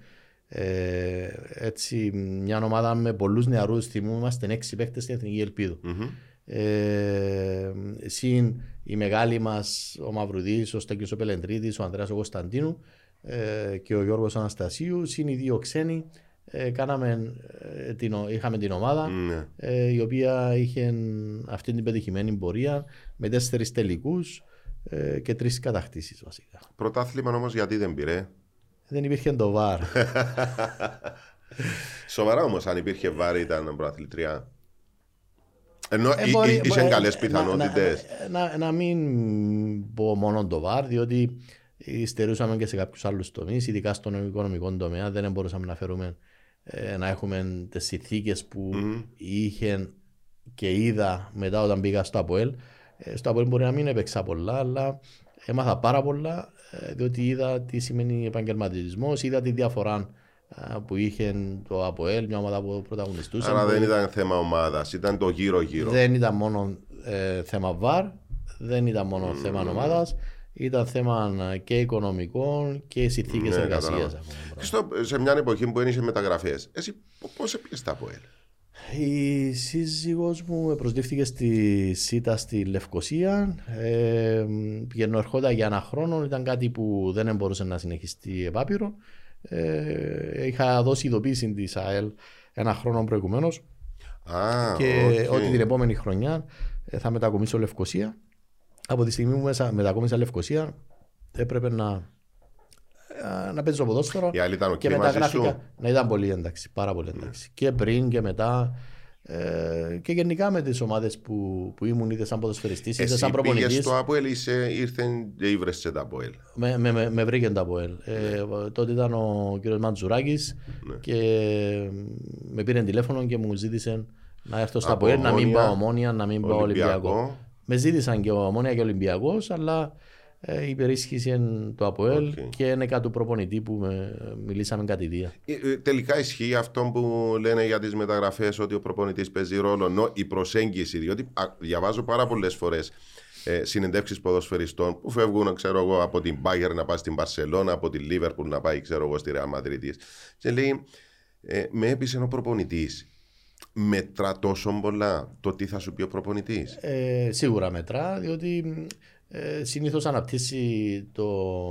ε, έτσι μια ομάδα με πολλούς νεαρούς θυμούμαστε έξι παίχτες στην Εθνική Ελπίδου. Μμμ. Ε, συν η μεγάλη μας ο Μαυρουδής, ο Στέκιος ο Πελεντρίδης, ο Ανδρέας ο Κωνσταντίνου ε, και ο Γιώργος Αναστασίου, συν οι δύο ξένοι ε, κάναμε, ε, την, ο- είχαμε την ομάδα Ναι. ε, η οποία είχε αυτή την πετυχημένη πορεία με τέσσερις τελικούς ε, και τρεις κατακτήσεις βασικά. Πρωτάθλημα όμως γιατί δεν πήρε; Δεν υπήρχε το βάρ. (laughs) Σοβαρά όμως, αν υπήρχε βάρη, ήταν προαθλητρία. Ενώ Ε, εί- μπορεί- εί- είχε μπορεί- καλές να- πιθανότητες. Να, να, να μην πω μόνο το βάρ, διότι στερούσαμε και σε κάποιους άλλους τομείς, ειδικά στον οικονομικό τομέα. Δεν μπορούσαμε να φέρουμε ε, να έχουμε τις συνθήκες που είχε και είδα μετά όταν πήγα στο ΑΠΟΕΛ, ε, στο ΑΠΟΕΛ μπορεί να μην έπαιξα πολλά, αλλά έμαθα πάρα πολλά ε, διότι είδα τι σημαίνει επαγγελματισμός, είδα τη διαφορά ε, που είχε το ΑΠΟΕΛ, μια ομάδα που πρωταγωνιστούσε. Άρα που δεν ήταν θέμα ομάδας, ήταν το γύρω-γύρω. δεν ήταν μόνο ε, θέμα βαρ, δεν ήταν μόνο θέμα ομάδας, ήταν θέμα ε, και οικονομικών και συνθήκες Ναι, εργασίας. κατάλαβα. Στο, σε μια εποχή που ένιξε μεταγραφές, εσύ πώς έπιε τα ΑΠΟΕΛ. Η σύζυγός μου προσλήφθηκε στη ΣΥΤΑ στη Λευκοσία. Ε, πηγαίνω ερχόταν για ένα χρόνο. Ήταν κάτι που δεν μπορούσε να συνεχιστεί επάπειρο. Ε, είχα δώσει ειδοποίηση της ΑΕΛ ένα χρόνο προηγουμένως Α, και οκ. ότι την επόμενη χρονιά ε, θα μετακομίσω Λευκοσία. Από τη στιγμή που μέσα- μετακόμισα Λευκοσία έπρεπε να, ε, να παίζω ποδόσφαιρο Η άλλη ήταν οκ και μαζί μεταγράφηκα. σου. Να ήταν πολύ εντάξει, πάρα πολύ εντάξει. Και πριν και μετά. Ε, και γενικά με τις ομάδες που, που ήμουν είτε σαν ποδοσφαιριστής είτε Εσύ σαν πήγες προπονητής. στο ΑΠΟΕΛ ή σε- ήρθεν και ήβρε σε το ΑΠΟΕΛ. Με, με, με, με βρήκε το ΑΠΟΕΛ. Ε, τότε ήταν ο κ. Μαντζουράκης Ναι. και με πήρε τηλέφωνο και μου ζήτησε να έρθω στο Από ΑΠΟΕΛ, να μην Ομόνια, πάω Ομόνοια, να μην πάω Ολυμπιακό. Ολυμπιακό. Με ζήτησαν και ο Ομόνια και ο Ολυμπιακός, αλλά ε, υπερίσχυσε το ΑΠΟΕΛ Οκ. και είναι κάτι του προπονητή που με, μιλήσαμε κατ' ιδίαν. Ε, ε, Τελικά ισχύει αυτό που λένε για τις μεταγραφές ότι ο προπονητής παίζει ρόλο, ενώ η προσέγγιση, διότι α, διαβάζω πάρα πολλές φορές ε, συνεντεύξεις ποδοσφαιριστών που φεύγουν ξέρω εγώ, από την Bayern να πάει στην Barcelona, από την Liverpool να πάει ξέρω εγώ, στη Real Madrid. Και λέει, ε, με έπεισε ο προπονητής. Μετρά τόσο πολλά το τι θα σου πει ο προπονητής. Ε, σίγουρα μετρά, διότι ε, συνήθως αναπτύσσει το,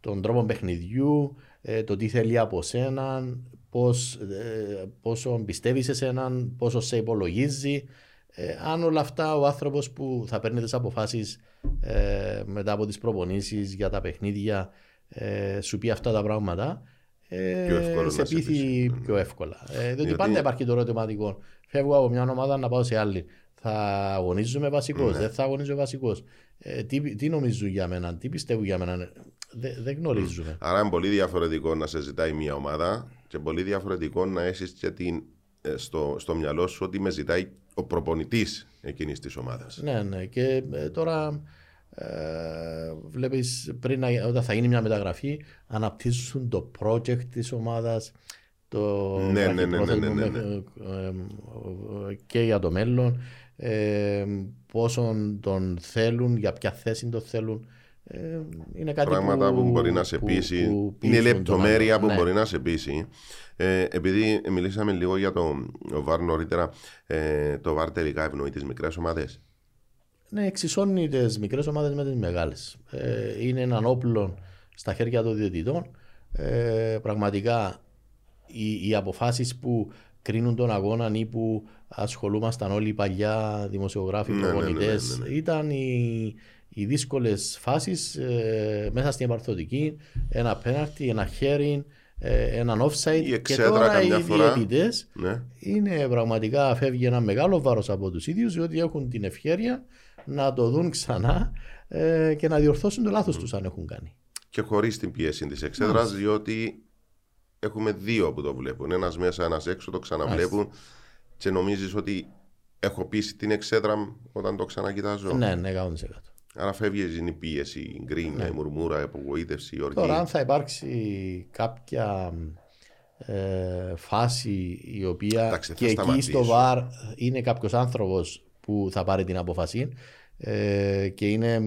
τον τρόπο παιχνιδιού, ε, το τι θέλει από σένα, πώς, ε, πόσο πιστεύεις σε σέναν, πόσο σε υπολογίζει. Ε, αν όλα αυτά ο άνθρωπος που θα παίρνει τις αποφάσεις ε, μετά από τις προπονήσεις για τα παιχνίδια ε, σου πει αυτά τα πράγματα, ε, Πιο εύκολο σε να σε πείθει πείσει. πιο εύκολα. Ε, διότι Διότι- πάντα υπάρχει το ερωτηματικό. Φεύγω από μια ομάδα να πάω σε άλλη. Θα αγωνίζομαι βασικός, Ναι. δεν θα αγωνίζομαι βασικός. Ε, τι, τι νομίζουν για μένα, τι πιστεύουν για μένα. Δεν, δεν γνωρίζουμε. Άρα είναι πολύ διαφορετικό να σε ζητάει μια ομάδα και πολύ διαφορετικό να έχεις και την, ε, στο, στο μυαλό σου ότι με ζητάει ο προπονητής εκείνης της ομάδας. Ναι, ναι. Και ε, τώρα ε, βλέπεις πριν να, όταν θα γίνει μια μεταγραφή αναπτύσσουν το project της ομάδας το Ναι, ναι, ναι, ναι, βραχυπρόθεσμο ναι, ναι, με- ε, ε, και για το μέλλον ε, πόσον τον θέλουν, για ποια θέση τον θέλουν ε, είναι κάτι Πράγματα που, μπορεί να σε που- πείσει. που είναι πείσουν τον λεπτομέρεια άλλον. που Ναι. μπορεί να σε πείσει. Ε, επειδή μιλήσαμε λίγο για το ΒΑΡ νωρίτερα, ε, το ΒΑΡ τελικά ευνοεί τις μικρές ομάδες. Ναι, εξισώνει τις μικρές ομάδες με τις μεγάλες. Ε, είναι έναν όπλο στα χέρια των διαιτητών. Ε, πραγματικά οι, οι αποφάσεις που κρίνουν τον αγώνα ή που ασχολούμασταν όλοι οι παλιά δημοσιογράφοι, Ναι, ναι, ναι, προπονητές, ναι, ναι. ήταν οι, οι δύσκολες φάσεις μέσα στην επαρθωτική. Ένα πέναρτι, ένα χέρι, ε, έναν offside. Η και εξέδρα τώρα καμιά οι φορά. διαιτητές Ναι. είναι πραγματικά φεύγει ένα μεγάλο βάρος από τους ίδιους διότι έχουν την ευκαιρία να το δουν ξανά ε, και να διορθώσουν το λάθος τους αν έχουν κάνει. Και χωρίς την πίεση της εξέδρας, διότι έχουμε δύο που το βλέπουν. Ένας μέσα, ένας έξω, το ξαναβλέπουν και νομίζεις ότι έχω πείσει την εξέδρα όταν το ξανακοιτάζω; Ναι, ναι, 100%. Άρα φεύγεις είναι η πίεση, η γκρίνια, η μουρμούρα, η απογοήτευση, η οργή. Ναι. Τώρα αν θα υπάρξει κάποια ε, φάση η οποία Εντάξει, θα και εκεί σταματήσει. στο ΒΑΡ είναι κάποιος άνθρωπος που θα πάρει την αποφασή ε, και είναι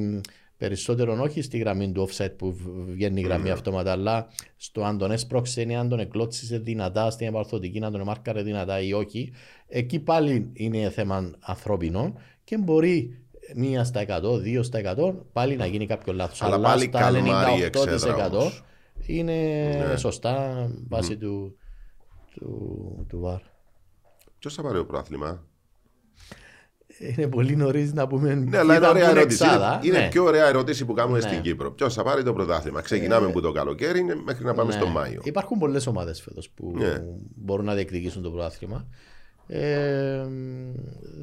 μ, περισσότερο όχι στη γραμμή του offset που β- βγαίνει η γραμμή αυτόματα αλλά στο αν τον έσπρωξε ή αν τον εκλώτσισε δυνατά στην επαρθωτική να τον μάρκαρε δυνατά ή όχι εκεί πάλι είναι θέμα ανθρώπινο και μπορεί μία στα 100, δύο στα 100 πάλι να γίνει κάποιο λάθος Αλλά πάλι στα καλμάρει η εξέδρα 98% όμως. είναι Ναι. σωστά βάσει του, του, του ΒΑΡ. Ποιος θα πάρει το πρόθλημα; Είναι πολύ νωρίς να πούμε. Ναι, αλλά είναι κοίτα ωραία που ερώτηση. εξάδα. Είναι, είναι Ναι. πιο ωραία ερώτηση που κάνουμε Ναι. στην Κύπρο. Ποιος θα πάρει το πρωτάθλημα. Ξεκινάμε από το καλοκαίρι μέχρι να πάμε Ναι. στο Μάιο. Υπάρχουν πολλές ομάδες φέτος που Ναι. μπορούν να διεκδικήσουν το πρωτάθλημα. Ε,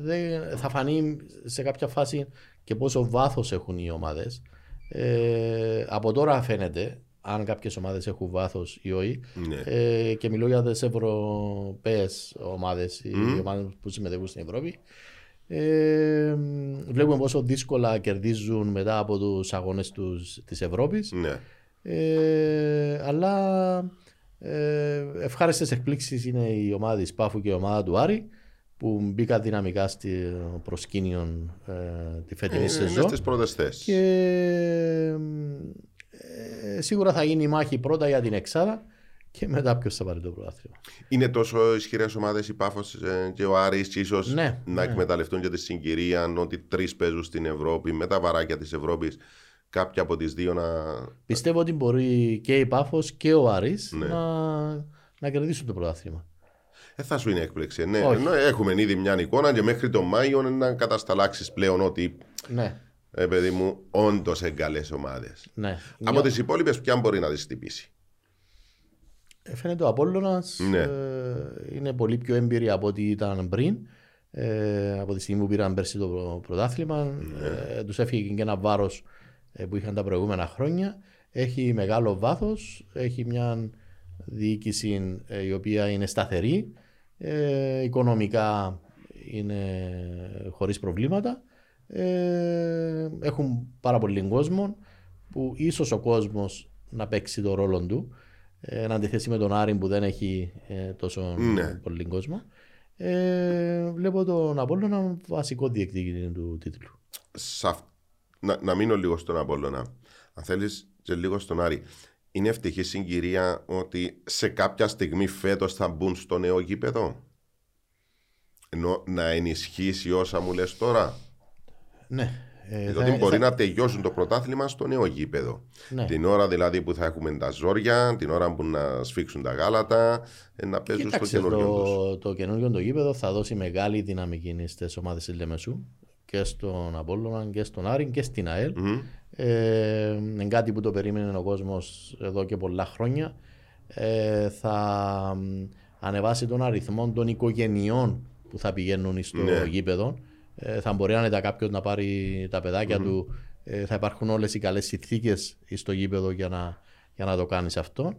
δεν- θα φανεί σε κάποια φάση και πόσο βάθος έχουν οι ομάδες. Ε, από τώρα φαίνεται αν κάποιες ομάδες έχουν βάθος ή όχι. Ναι. Ε, και μιλώ για τις Ευρωπαίες ομάδες, οι ομάδες που συμμετέχουν στην Ευρώπη. Ε, βλέπουμε πόσο δύσκολα κερδίζουν μετά από τους αγώνες της Ευρώπης. Ναι. Ε, αλλά ε, ευχάριστες εκπλήξεις είναι η ομάδα της Πάφου και η ομάδα του Άρη που μπήκαν δυναμικά στο προσκήνιο ε, τη φετινή Είναι σεζόν στις πρώτες θέσεις. και ε, σίγουρα θα γίνει η μάχη πρώτα για την Εξάδα και μετά ποιος θα πάρει το πρωτάθλημα. Είναι τόσο ισχυρές ομάδες η Πάφος και ο Άρης και ίσως Ναι, να ναι. εκμεταλλευτούν και τη συγκυρία ότι τρεις παίζουν στην Ευρώπη με τα βαράκια της Ευρώπης. Κάποια από τις δύο να. Πιστεύω ότι μπορεί και η Πάφος και ο Άρης Ναι. να, να κερδίσουν το πρωτάθλημα. Ε, θα σου είναι έκπληξη. Ναι, Όχι. ενώ έχουμε ήδη μια εικόνα και μέχρι τον Μάιο να κατασταλάξεις πλέον ότι Ναι, ε, παιδί μου, όντως εγκαλές ομάδες. ναι. Από τις υπόλοιπες, ποια μπορεί να τις χτυπήσει; Ε, Φαίνεται ο Απόλλωνας Ναι. ε, είναι πολύ πιο έμπειρη από ό,τι ήταν πριν. Ε, από τη στιγμή που πήραν πέρσι το πρω- πρωτάθλημα. Ναι. Ε, τους έφυγε και ένα βάρος ε, που είχαν τα προηγούμενα χρόνια. Έχει μεγάλο βάθος, έχει μια διοίκηση ε, η οποία είναι σταθερή, ε, οικονομικά είναι χωρίς προβλήματα. Ε, έχουν πάρα πολύ κόσμο που ίσως ο κόσμος να παίξει το ρόλο του ε, εν αντιθέσει με τον Άρη που δεν έχει ε, τόσο Ναι. πολύ κόσμο. Ε, βλέπω τον Απόλλωνα βασικό διεκδικητή του τίτλου. Σ' αυ- να, να μείνω λίγο στον Απόλλωνα. Αν θέλεις και λίγο στον Άρη. Είναι ευτυχή συγκυρία ότι σε κάποια στιγμή φέτος θα μπουν στο νέο γήπεδο; Ενώ να ενισχύσει όσα μου λες τώρα; Ναι. Ε, Διότι θα- μπορεί θα- να τελειώσουν το πρωτάθλημα στο νέο γήπεδο. Ναι. Την ώρα δηλαδή που θα έχουμε τα ζόρια, την ώρα που να σφίξουν τα γάλατα, ε, να παίζουν Κοίταξε, στο καινούριο τους. το, το καινούριο το γήπεδο θα δώσει μεγάλη δυναμική στι ομάδες της Λεμεσού και στον Απόλλωνα και στον Άρη και στην ΑΕΛ. Μμμ. Ε, είναι κάτι που το περίμενε ο κόσμος εδώ και πολλά χρόνια. Ε, θα μ, ανεβάσει τον αριθμό των οικογενειών που θα πηγαίνουν στο Ναι. γήπεδο. Ε, θα μπορεί άνετα κάποιο να πάρει τα παιδακια του. Ε, θα υπάρχουν όλες οι καλές συνθήκες στο γήπεδο για να, για να το κάνεις αυτό.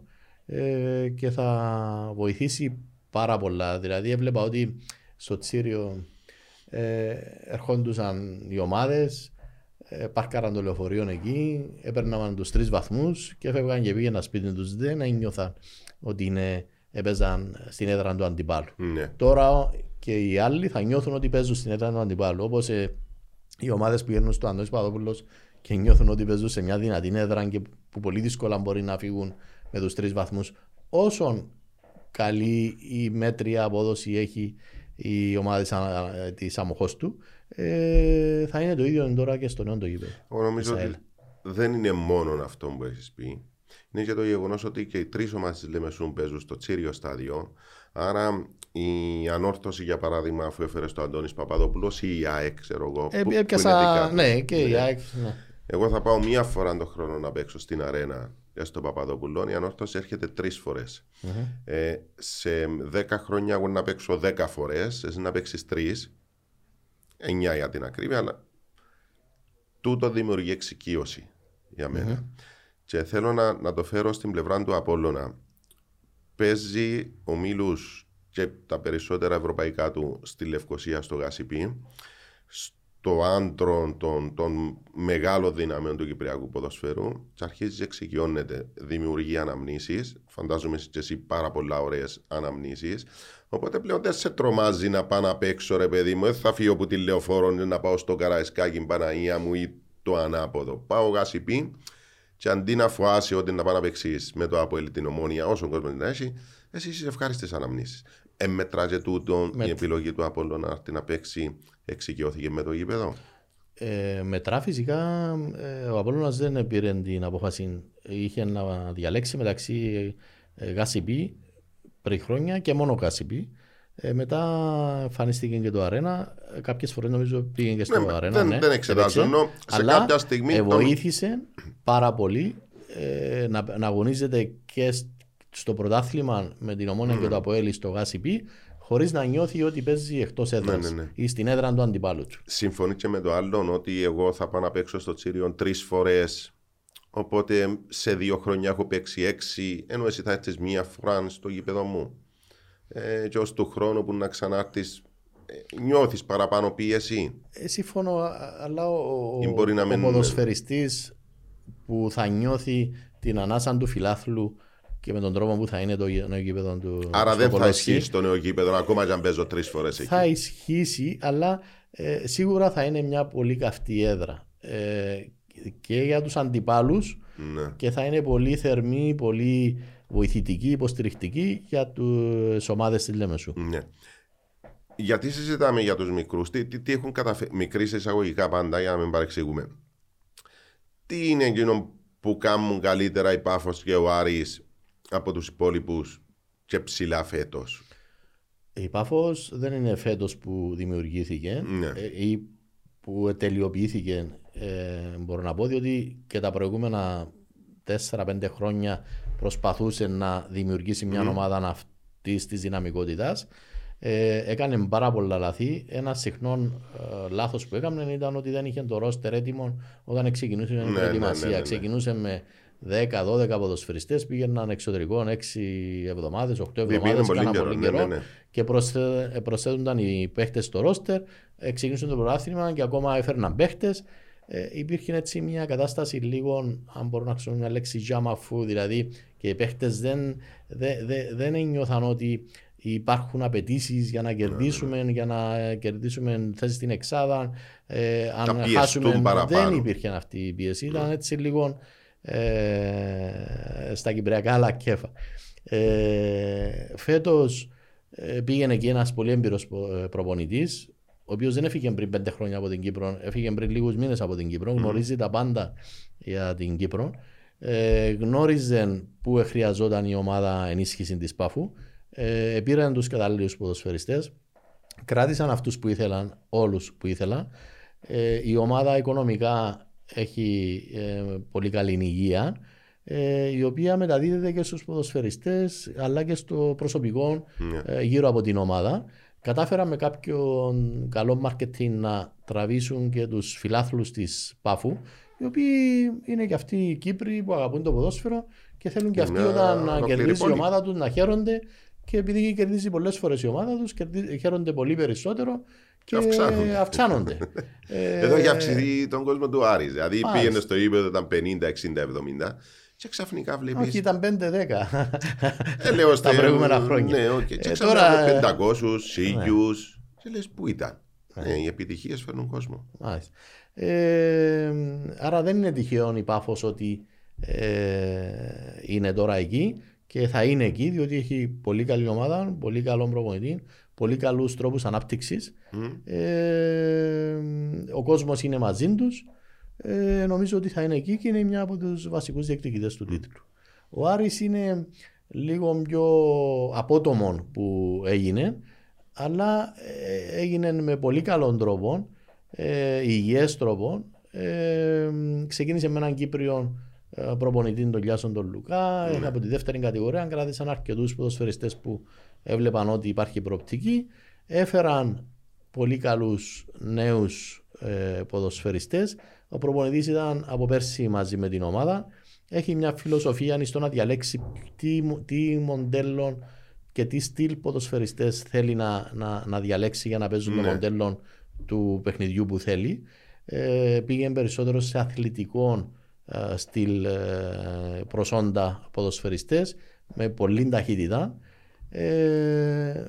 Ε, και θα βοηθήσει πάρα πολλά. Δηλαδή, έβλεπα ότι στο Τσίριο ε, ερχόντουσαν οι ομάδες, ε, πάρκαραν το λεωφορείο εκεί, έπαιρναν τους τρεις βαθμούς και έφευγαν και πήγαιναν σπίτι τους. Δεν ένιωθαν ότι είναι, έπαιζαν στην έδρα του αντιπάλου. Ναι. Τώρα και οι άλλοι θα νιώθουν ότι παίζουν στην έδρα του αντιπάλου. Όπως οι ομάδες που πηγαίνουν στο Αντώνη Παδόπουλο και νιώθουν ότι παίζουν σε μια δυνατή έδρα και που πολύ δύσκολα μπορεί να φύγουν με τους τρεις βαθμούς. Όσον καλή ή μέτρια απόδοση έχει η ομάδα της αμοχώ του, ε, θα είναι το ίδιο τώρα και στο νέο το γήπεδο. Εγώ νομίζω της ότι ΑΕΛ. δεν είναι μόνο αυτό που έχεις πει. Είναι και το γεγονός ότι και οι τρεις ομάδες της Λεμεσούν παίζουν στο τσίριο στάδιο. Άρα η ανόρθωση, για παράδειγμα, αφού έφερε στο Αντώνης Παπαδόπουλος ή η ΑΕΚ, ξέρω εγώ. Ε, που- που είναι έπιασα, δικά τους. ναι, και η ΑΕΚ. Ναι. Εγώ θα πάω μία φορά τον χρόνο να παίξω στην αρένα και στο Παπαδόπουλο. Η ανόρθωση έρχεται τρεις φορές. Ε, σε 10 χρόνια εγώ να παίξω 10 φορές, εσύ να παίξεις 3. 9 για την ακρίβεια, αλλά τούτο δημιουργεί εξοικείωση για μενα Και θέλω να, να το φέρω στην πλευρά του Απόλλωνα. Παίζει ο Μίλους και τα περισσότερα ευρωπαϊκά του στη Λευκοσία στο Γασιπί στο άντρο των, των μεγάλων δυναμίων του Κυπριακού ποδοσφαίρου και αρχίζει και εξοικειώνεται, δημιουργεί αναμνήσεις, φαντάζομαι και εσύ πάρα πολλά ωραίες αναμνήσεις, οπότε πλέον δεν σε τρομάζει να πάω να παίξω ρε παιδί μου, δεν θα φύγω από τη λεωφόρο να πάω στο Καραϊσκάκι Παναγία μου ή το ανάποδο. Πάω γασιπί και αντί να φοάσει ότι να πάει να παίξεις με το Αποέλ την ομόνια, όσο κόσμος την έχει, εσύ είσαι ευχάριστες αναμνήσεις. Εμετράζε τούτο η Μετ- επιλογή του Απόλλωνα να έρθει να παίξει, εξοικειώθηκε με το γήπεδο; Ε, μετρά φυσικά ε, ο Απόλλωνας δεν πήρε την απόφαση. Είχε να διαλέξει μεταξύ ε, Γάσιπι πριν χρόνια και μόνο Γάσιπι. Ε, μετά εμφανίστηκε και το Αρένα. Ε, Κάποιες φορές νομίζω πήγε και στο Ναι, Αρένα. δεν- ναι, δεν εξετάζω, έπαιξε. ενώ σε Αλλά κάποια στιγμή ε, τον- βοήθησε πάρα πολύ ε, να, να αγωνίζεται και σ- στο πρωτάθλημα με την Ομόνια και το Αποέλη στο Γάσιπι χωρίς να νιώθει ότι παίζει εκτός έδρας ναι, ναι. ή στην έδρα του αντιπάλου του. Συμφωνεί και με το άλλο ότι εγώ θα πάω να παίξω στο Τσίριον τρεις φορές Οπότε σε δύο χρόνια έχω παίξει έξι, ενώ εσύ θα έρθεις μία φορά στο γήπεδο μου. Ε, και ως του χρόνου που να ξανάρθεις, ε, νιώθεις παραπάνω πίεση; Ε, συμφωνώ, α- αλλά ο, Ή μπορεί να ο μην- ποδοσφαιριστής που θα νιώθει την ανάσα του φιλάθλου και με τον τρόπο που θα είναι το γη- το γήπεδο του Άρα στο δεν θα Κολόσι, ισχύει στο νέο γήπεδο, ακόμα και αν παίζω τρεις φορές εκεί. θα ισχύσει, αλλά ε, σίγουρα θα είναι μια πολύ καυτή έδρα. Ε, και για τους αντιπάλους Ναι. και θα είναι πολύ θερμή, πολύ βοηθητική, υποστηρικτική για τις ομάδες της Λέμεσου. Ναι. Γιατί συζητάμε για τους μικρούς, τι, τι, τι έχουν καταφέρει, μικροί σε εισαγωγικά πάντα για να μην παρεξηγούμε. Τι είναι εκείνο που κάνουν καλύτερα η Πάφος και ο Άρης από τους υπόλοιπους και ψηλά φέτος; Η Πάφος δεν είναι φέτος που δημιουργήθηκε Ναι. ε, ή που τελειοποιήθηκε ε, μπορώ να πω διότι και τα προηγούμενα 4-5 χρόνια προσπαθούσε να δημιουργήσει μια ομάδα αυτής της δυναμικότητας. Ε, έκανε πάρα πολλά λάθη. Ένα συχνό ε, λάθος που έκανε ήταν ότι δεν είχε το ρόστερ έτοιμο όταν ξεκινούσε η ναι, προετοιμασία. ναι, ναι, ναι. Ξεκινούσε με 10-12 ποδοσφαιριστές, πήγαιναν εξωτερικών 6 εβδομάδες, 8 Πήγαινε εβδομάδες, πολύ κάνα καιρό, πολύ ναι, καιρό ναι, ναι. και προσθε- προσθέτονταν οι παίχτες στο ρόστερ, ε, ξεκίνησαν το πρωτάθλημα και ακόμα έφερναν παίχτες. Ε, υπήρχε έτσι μια κατάσταση λίγο, αν μπορώ να χρησιμοποιήσω μια λέξη, τζάμαφου, δηλαδή και οι παίχτες δεν, δε, δε, δεν ένιωθαν ότι υπάρχουν απαιτήσεις για Ναι, να κερδίσουμε, για να κερδίσουμε θέση στην εξάδα. Ε, Να αν πιεστούν χάσουμε, παραπάνω. δεν υπήρχε αυτή η πίεση. Ήταν έτσι λίγο ε, στα κυπριακά αλλά κέφα. Ε, φέτος ε, πήγαινε εκεί ένας πολύ έμπειρος πο- ε, προπονητής ο οποίος δεν έφυγε πριν πέντε χρόνια από την Κύπρο, έφυγε πριν λίγους μήνες από την Κύπρο, γνωρίζει τα πάντα για την Κύπρο. Ε, γνώριζε πού χρειαζόταν η ομάδα ενίσχυσης της Πάφου. Ε, πήραν τους κατάλληλους ποδοσφαιριστές. Κράτησαν αυτούς που ήθελαν, όλους που ήθελαν. Ε, η ομάδα οικονομικά έχει ε, πολύ καλή υγεία ε, η οποία μεταδίδεται και στους ποδοσφαιριστές αλλά και στο προσωπικό Ναι. ε, γύρω από την ομάδα. Κατάφεραν με κάποιον καλό marketing να τραβήσουν και τους φιλάθλους της Πάφου οι οποίοι είναι και αυτοί οι Κύπροι που αγαπούν το ποδόσφαιρο και θέλουν και Είναι αυτοί όταν να ολόκληρη κερδίσει η πόλη. ομάδα τους να χαίρονται και επειδή κερδίζει πολλές φορές η ομάδα τους κερδί- χαίρονται πολύ περισσότερο και αυξάνονται. αυξάνονται. (laughs) Ε, Εδώ έχει αυξηθεί τον κόσμο του Άρης. Δηλαδή Μάλιστα. πήγαινε στο ύπεδο ήταν 50, 60, 70 και ξαφνικά Όχι, βλέπεις ήταν 5-10. Ε, λέω, τα στε- προηγούμενα χρόνια. Ναι, οκ. Και Ε, ξαφνικά τώρα, με ε, 500, σίγιους. Και λες πού ήταν; Ναι. Ε, οι επιτυχίες φέρνουν κόσμο. Μάλιστα. Ε, άρα δεν είναι τυχαίο η Πάφος ότι ε, είναι τώρα εκεί και θα είναι εκεί διότι έχει πολύ καλή ομάδα, πολύ καλό προπονητή, πολύ καλούς τρόπους ανάπτυξης. Μμ. Ε, ο κόσμος είναι μαζί τους. Ε, νομίζω ότι θα είναι εκεί και είναι μια από τους βασικούς διεκδικητές του τίτλου. Ο Άρης είναι λίγο πιο απότομο που έγινε, αλλά ε, έγινε με πολύ καλόν τρόπο, ε, υγιές τρόπο. Ε, ξεκίνησε με έναν Κύπριο ε, προπονητή τον Λιάσον τον Λουκά, ε, από τη δεύτερη κατηγορία κράτησαν αρκετούς ποδοσφαιριστές που έβλεπαν ότι υπάρχει προοπτική. Έφεραν πολύ καλούς νέους ε, ποδοσφαιριστές. Ο προπονητής ήταν από πέρσι μαζί με την ομάδα. Έχει μια φιλοσοφία στο να διαλέξει τι, μο- τι μοντέλο και τι στυλ ποδοσφαιριστές θέλει να, να, να διαλέξει για να παίζουν το Ναι. μοντέλο του παιχνιδιού που θέλει. Ε, πήγαινε περισσότερο σε αθλητικό ε, στυλ ε, προσόντα ποδοσφαιριστές με πολλή ταχύτητα. Ε,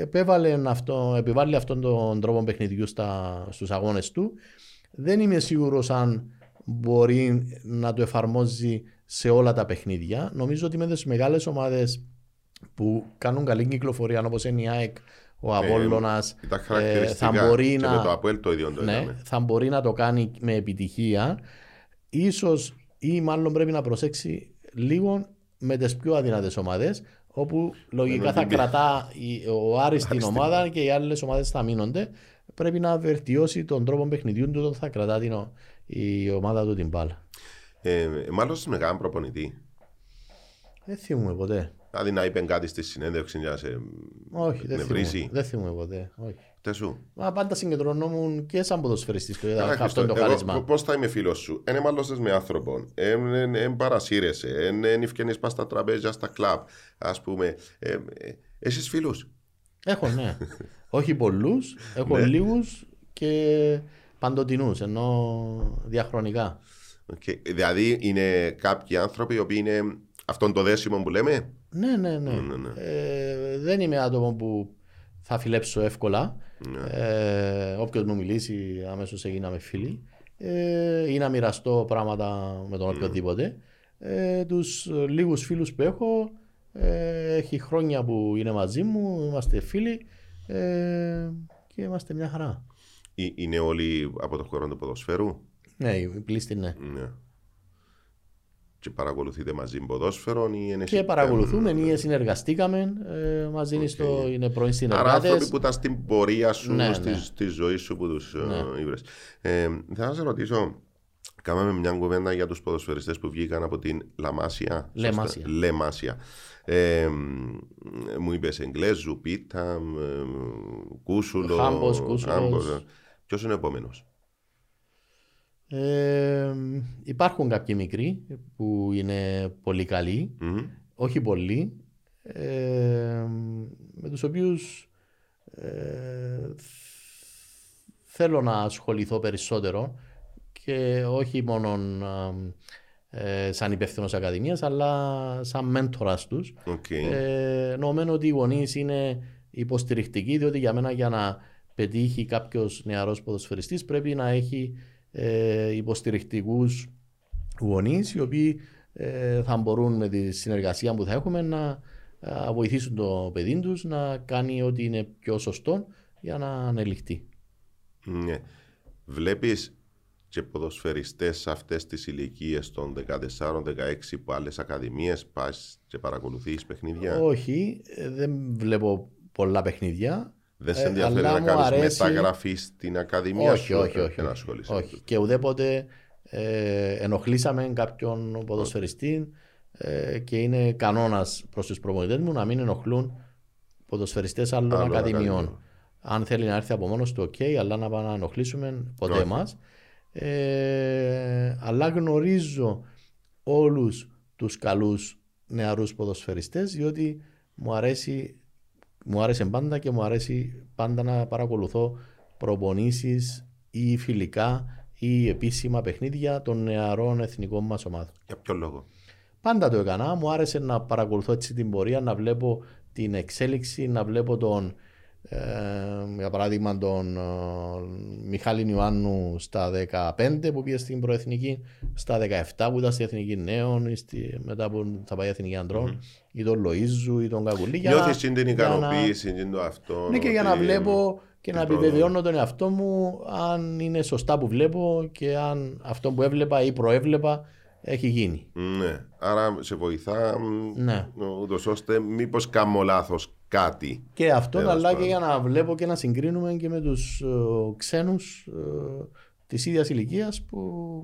επέβαλε αυτό, επιβάλλει αυτόν τον τρόπο παιχνιδιού στα, στους αγώνες του. Δεν είμαι σίγουρος αν μπορεί να το εφαρμόζει σε όλα τα παιχνίδια. Νομίζω ότι με τις μεγάλες ομάδες που κάνουν καλή κυκλοφορία όπως είναι η ΑΕΚ, ο Απόλλωνας, Ήταν ε, χαρακτηριστικά. θα μπορεί και να... με το Αποέλ το ίδιο το Ναι, είδαμε. θα μπορεί να το κάνει με επιτυχία. Ίσως ή μάλλον πρέπει να προσέξει λίγο με τις πιο αδυνατές ομάδες όπου λογικά Ενώ θα την- κρατά η- ο Άρης την Άρης την ομάδα και οι άλλες ομάδες θα μείνονται. Πρέπει να βελτιώσει τον τρόπο παιχνιδιού του όταν θα κρατά την, ο- η ομάδα του την μπάλα. Ε, μάλλον σε μεγάλο προπονητή. Δεν θυμούμαι ποτέ. Δηλαδή να είπε κάτι στη συνέντευξη για να σε Όχι, δεν νευρίσει. θυμούμαι. Δεν θυμούμαι ποτέ. Όχι. Τε σου. Μα πάντα συγκεντρωνόμουν και σαν ποδοσφαιριστής το είδα Καλά, αυτό Χριστό, το εγώ χαρίσμα. Πώς θα είμαι φίλος σου, Εν μάλλον με άνθρωπο, εν παρασύρεσαι, εν ευκαινείς πας στα τραπέζια, στα κλαμπ, ας πούμε. Εσύ φίλους; Έχω, ναι. (laughs) Όχι πολλούς, έχω Ναι. λίγους και παντοτινούς, ενώ διαχρονικά. Δηλαδή είναι κάποιοι άνθρωποι οι οποίοι είναι αυτόν το δέσιμο που λέμε; Ναι, ναι, ναι. Ναι, ναι. Ε, δεν είμαι άτομο που θα φιλέψω εύκολα. Ναι. Ε, Όποιος μου μιλήσει, αμέσως έγιναμε φίλοι. Ε, ή να μοιραστώ πράγματα με τον οποιοδήποτε. Ε, Τους λίγους φίλους που έχω, ε, έχει χρόνια που είναι μαζί μου, είμαστε φίλοι ε, και είμαστε μια χαρά. Ε, Είναι όλοι από το χώρο του ποδοσφαίρου; Ναι, η πλήστη ναι. Ναι. Και παρακολουθείτε μαζί ποδόσφαιρο ή είναι Και παρακολουθούμε ή συνεργαστήκαμε ε, μαζί είναι στο, είναι πρώην Άρα άνθρωποι συνεργάτες. που ήταν στην πορεία σου, Ναι, στη, ναι. στη ζωή σου που τους Ναι. ε, ήβρες. Ε, θα σε ρωτήσω, κάναμε μια κουβέντα για τους ποδοσφαιριστές που βγήκαν από την Λαμάσια. σωστά; Λεμάσια. Λεμάσια. Ε, μ, μου είπες Εγγλέζου, Πίτα, μ, ε, Κούσουλο. Χάμπος, Κούσουλος. Ποιος είναι ο επόμενος; Ε, υπάρχουν κάποιοι μικροί που είναι πολύ καλοί, Μμμ. όχι πολλοί, ε, με τους οποίους ε, θέλω να ασχοληθώ περισσότερο και όχι μόνο ε, σαν υπεύθυνος ακαδημίας αλλά σαν μέντορας τους. Οκ. Ε, νομίζω ότι οι γονείς είναι υποστηρικτικοί, διότι για μένα για να πετύχει κάποιος νεαρός ποδοσφαιριστής πρέπει να έχει ε, υποστηρικτικούς γονείς, οι οποίοι ε, θα μπορούν με τη συνεργασία που θα έχουμε να ε, βοηθήσουν το παιδί τους να κάνει ό,τι είναι πιο σωστό για να ανελιχθεί. Ναι. Βλέπεις και ποδοσφαιριστές σε αυτές τις ηλικίες των 14-16 που άλλες ακαδημίες πας και παρακολουθείς παιχνίδια; Όχι, ε, δεν βλέπω πολλά παιχνίδια. Δεν σε Ε, ενδιαφέρει αλλά να μου κάνεις αρέσει- μεταγραφή στην ακαδημία όχι, σου όχι, όχι, και να όχι, ασχολείσαι. όχι. Και ουδέποτε ε, ενοχλήσαμε κάποιον ποδοσφαιριστή ε, και είναι κανόνας προς τους προπονητές μου να μην ενοχλούν ποδοσφαιριστές άλλων Άλλων ακαδημιών. ακαδημιών. Αν θέλει να έρθει από μόνος του, οκ, αλλά να πάμε να ενοχλήσουμε ποτέ Όχι. μα. Ε, αλλά γνωρίζω όλους τους καλούς νεαρούς ποδοσφαιριστές διότι μου αρέσει μου άρεσε πάντα και μου αρέσει πάντα να παρακολουθώ προπονήσεις ή φιλικά ή επίσημα παιχνίδια των νεαρών εθνικών μας ομάδων. Για ποιο λόγο; Πάντα το έκανα, μου άρεσε να παρακολουθώ έτσι την πορεία, να βλέπω την εξέλιξη, να βλέπω τον, ε, για παράδειγμα τον ε, Μιχάλη Ιωάννου στα 15 που πήγε στην προεθνική, στα 17 που ήταν στη Εθνική Νέων, ή στη, μετά που θα πάει η Εθνική Αντρών, ή τον Λοΐζου ή τον Κακουλή. για να- Νιώθεις την την για να- ικανοποίηση, την το αυτό. ναι, και για να ότι- βλέπω και την να πρόοδο. επιβεβαιώνω τον εαυτό μου αν είναι σωστά που βλέπω και αν αυτό που έβλεπα ή προέβλεπα έχει γίνει. Ναι, άρα σε βοηθά μ, Ναι. ούτως ώστε μήπως κάνω λάθος κάτι. Και αυτό, Τέλος αλλά και πάντων. για να βλέπω και να συγκρίνουμε και με τους ε, ξένους ε, της ίδιας ηλικίας που,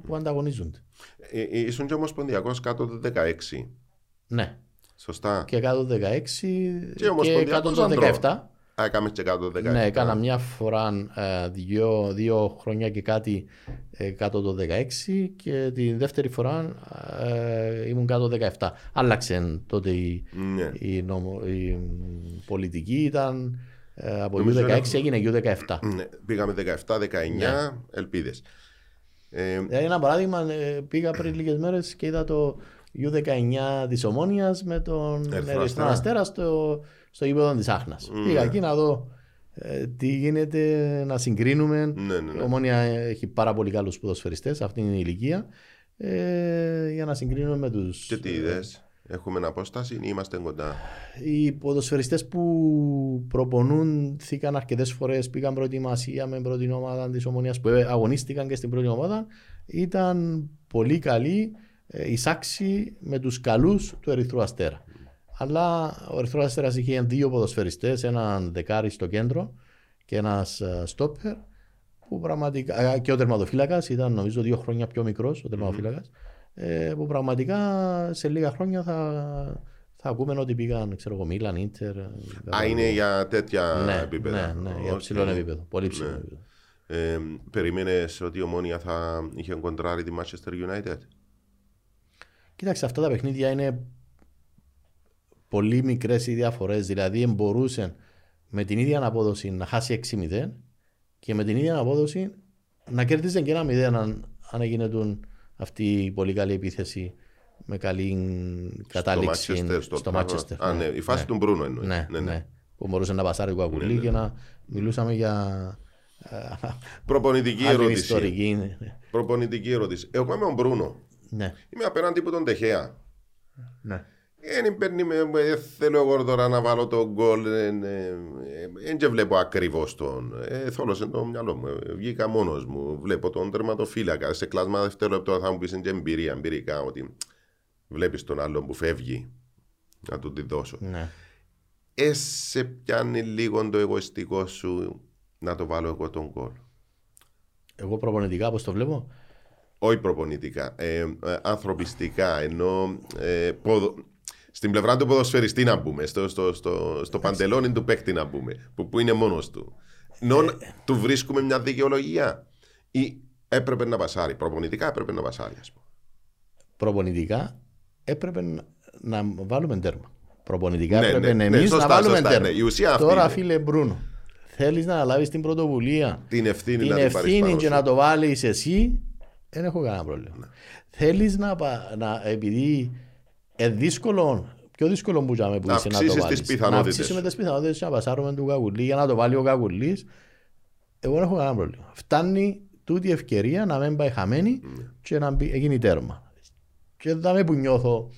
που ανταγωνίζονται. Ε, ε, ήσουν και ομοσπονδιακός κάτω το 16. Ναι. Σωστά. Και κάτω το 16 Και και, ομοσπονδιακός κάτω το ανδρών. 17. Α, έκαμε και κάτω το 17. Ναι, έκανα μια φορά ε, δύο, δύο χρόνια και κάτι ε, κάτω το 16 και τη δεύτερη φορά ε, ήμουν κάτω το 17. Άλλαξε τότε η, Ναι. η, νομο- η, μ, πολιτική, ήταν ε, από Νομίζω U16 έχω- έγινε U17. Ναι, Πήγαμε 17-19, ελπίδες. Ε, Δηλαδή, ένα παράδειγμα, ε, πήγα πριν λίγες μέρες και είδα το U19 της Ομόνιας με τον Ερυθρό Ερυθρό Αστέρα. Αστέρα στο, στο γήπεδο της Άχνας. Ναι. Πήγα εκεί να δω ε, τι γίνεται, να συγκρίνουμε. ναι, ναι, Η ναι. Ομόνια έχει πάρα πολύ καλούς ποδοσφαιριστές, αυτή είναι η ηλικία, ε, για να συγκρίνουμε με τους... Και τι είδες, έχουμε απόσταση ή είμαστε κοντά; Οι ποδοσφαιριστές που προπονούντηκαν αρκετές φορές, πήγαν προετοιμασία με πρώτη ομάδα της Ομονίας που αγωνίστηκαν και στην πρώτη ομάδα, ήταν πολύ καλοί, ε, εισάξιοι με τους καλούς του Ερυθρού Αστέρα. Αλλά ο Ερυθρός Αστέρας είχε δύο ποδοσφαιριστές, έναν δεκάρι στο κέντρο και ένας ε, στόπερ που πραγματικά, ε, και ο τερματοφύλακας ήταν νομίζω δύο χρόνια πιο μικρός ο τερματοφύλακας ε, που πραγματικά σε λίγα χρόνια θα, θα ακούμε ότι πήγαν, ξέρω εγώ, Μίλαν, Ίντερ. Α, είναι για τέτοια ναι, επίπεδα. Ναι, ναι, για Οκ. ψηλό επίπεδο. Πολύ ψηλό Ναι. επίπεδο. Ε, Περίμενε ότι η Ομόνοια θα είχε κοντράρει τη Manchester United; Κοίταξε, αυτά τα παιχνίδια είναι πολύ μικρές οι διαφορές. Δηλαδή, μπορούσε με την ίδια απόδοση να χάσει 6-0 και με την ίδια απόδοση να κερδίζει και ένα 0 αν, αν έγινε τον- αυτή η πολύ καλή επίθεση με καλή κατάληξη στο Manchester, στο, στο πράγμα. Manchester. Α, ναι, η φάση του Μπρούνο εννοείς. Ναι, ναι, Που μπορούσε να πασάρει ο Κακουλή Ναι, και να μιλούσαμε για Προπονητική άλλη ερώτηση. ιστορική. ναι. Προπονητική ερώτηση. Εγώ είμαι ο Μπρούνο. Ναι, Είμαι απέναντι από τον Τεχέα. ναι. Δεν παίρνει με, με- θέλω εγώ τώρα να βάλω τον γκολ. Δεν και βλέπω ακριβώς τον. Ε, θόλωσε το μυαλό μου. Ε, βγήκα μόνος μου. Βλέπω τον τερματοφύλακα. Σε κλάσμα δευτερόλεπτο θα μου πεις είναι και εμπειρία, εμπειρικά ότι βλέπεις τον άλλον που φεύγει. Να του τη δώσω. ναι. Ε, σε πιάνει λίγο το εγωιστικό σου να το βάλω εγώ τον γκολ. Εγώ προπονητικά, πώς το βλέπω; Όχι προπονητικά, ε, ε, ανθρωπιστικά, ενώ ε, ποδο... στην πλευρά του ποδοσφαιριστή να μπούμε, στο, στο, στο, στο παντελόνι του παίκτη να μπούμε, που, που είναι μόνος του. Ενώ Ε. του βρίσκουμε μια δικαιολογία ή έπρεπε να βασάρει, προπονητικά έπρεπε να βασάρει, ας πούμε. προπονητικά έπρεπε να, να βάλουμε τέρμα. Προπονητικά Ναι, έπρεπε ναι, εμείς ναι, σωστά, να βάλουμε σωστά, τέρμα. ναι, η ουσία αυτή Τώρα, είναι. φίλε Μπρούνο, θέλεις να αναλάβεις την πρωτοβουλία, Την ευθύνη την να την πάρεις ευθύνη πάνω και σου. να το βάλεις εσύ, δεν έχω κανένα πρόβλημα. Ναι. Θέλεις να, πα- να, επειδή είναι δύσκολο, πιο δύσκολο που τζιαμέ που Να είσαι να το αυξήσεις βάλεις. τις πιθανότητες Να αυξήσουμε σου. τις πιθανότητες να πασάρουμε του Κακουλή για να το βάλει ο Κακουλή. Εγώ δεν έχω κανένα πρόβλημα. Φτάνει τούτη η ευκαιρία να μην πάει χαμένη Ναι. και να μπει, γίνει τέρμα. Και δεν που νιώθω.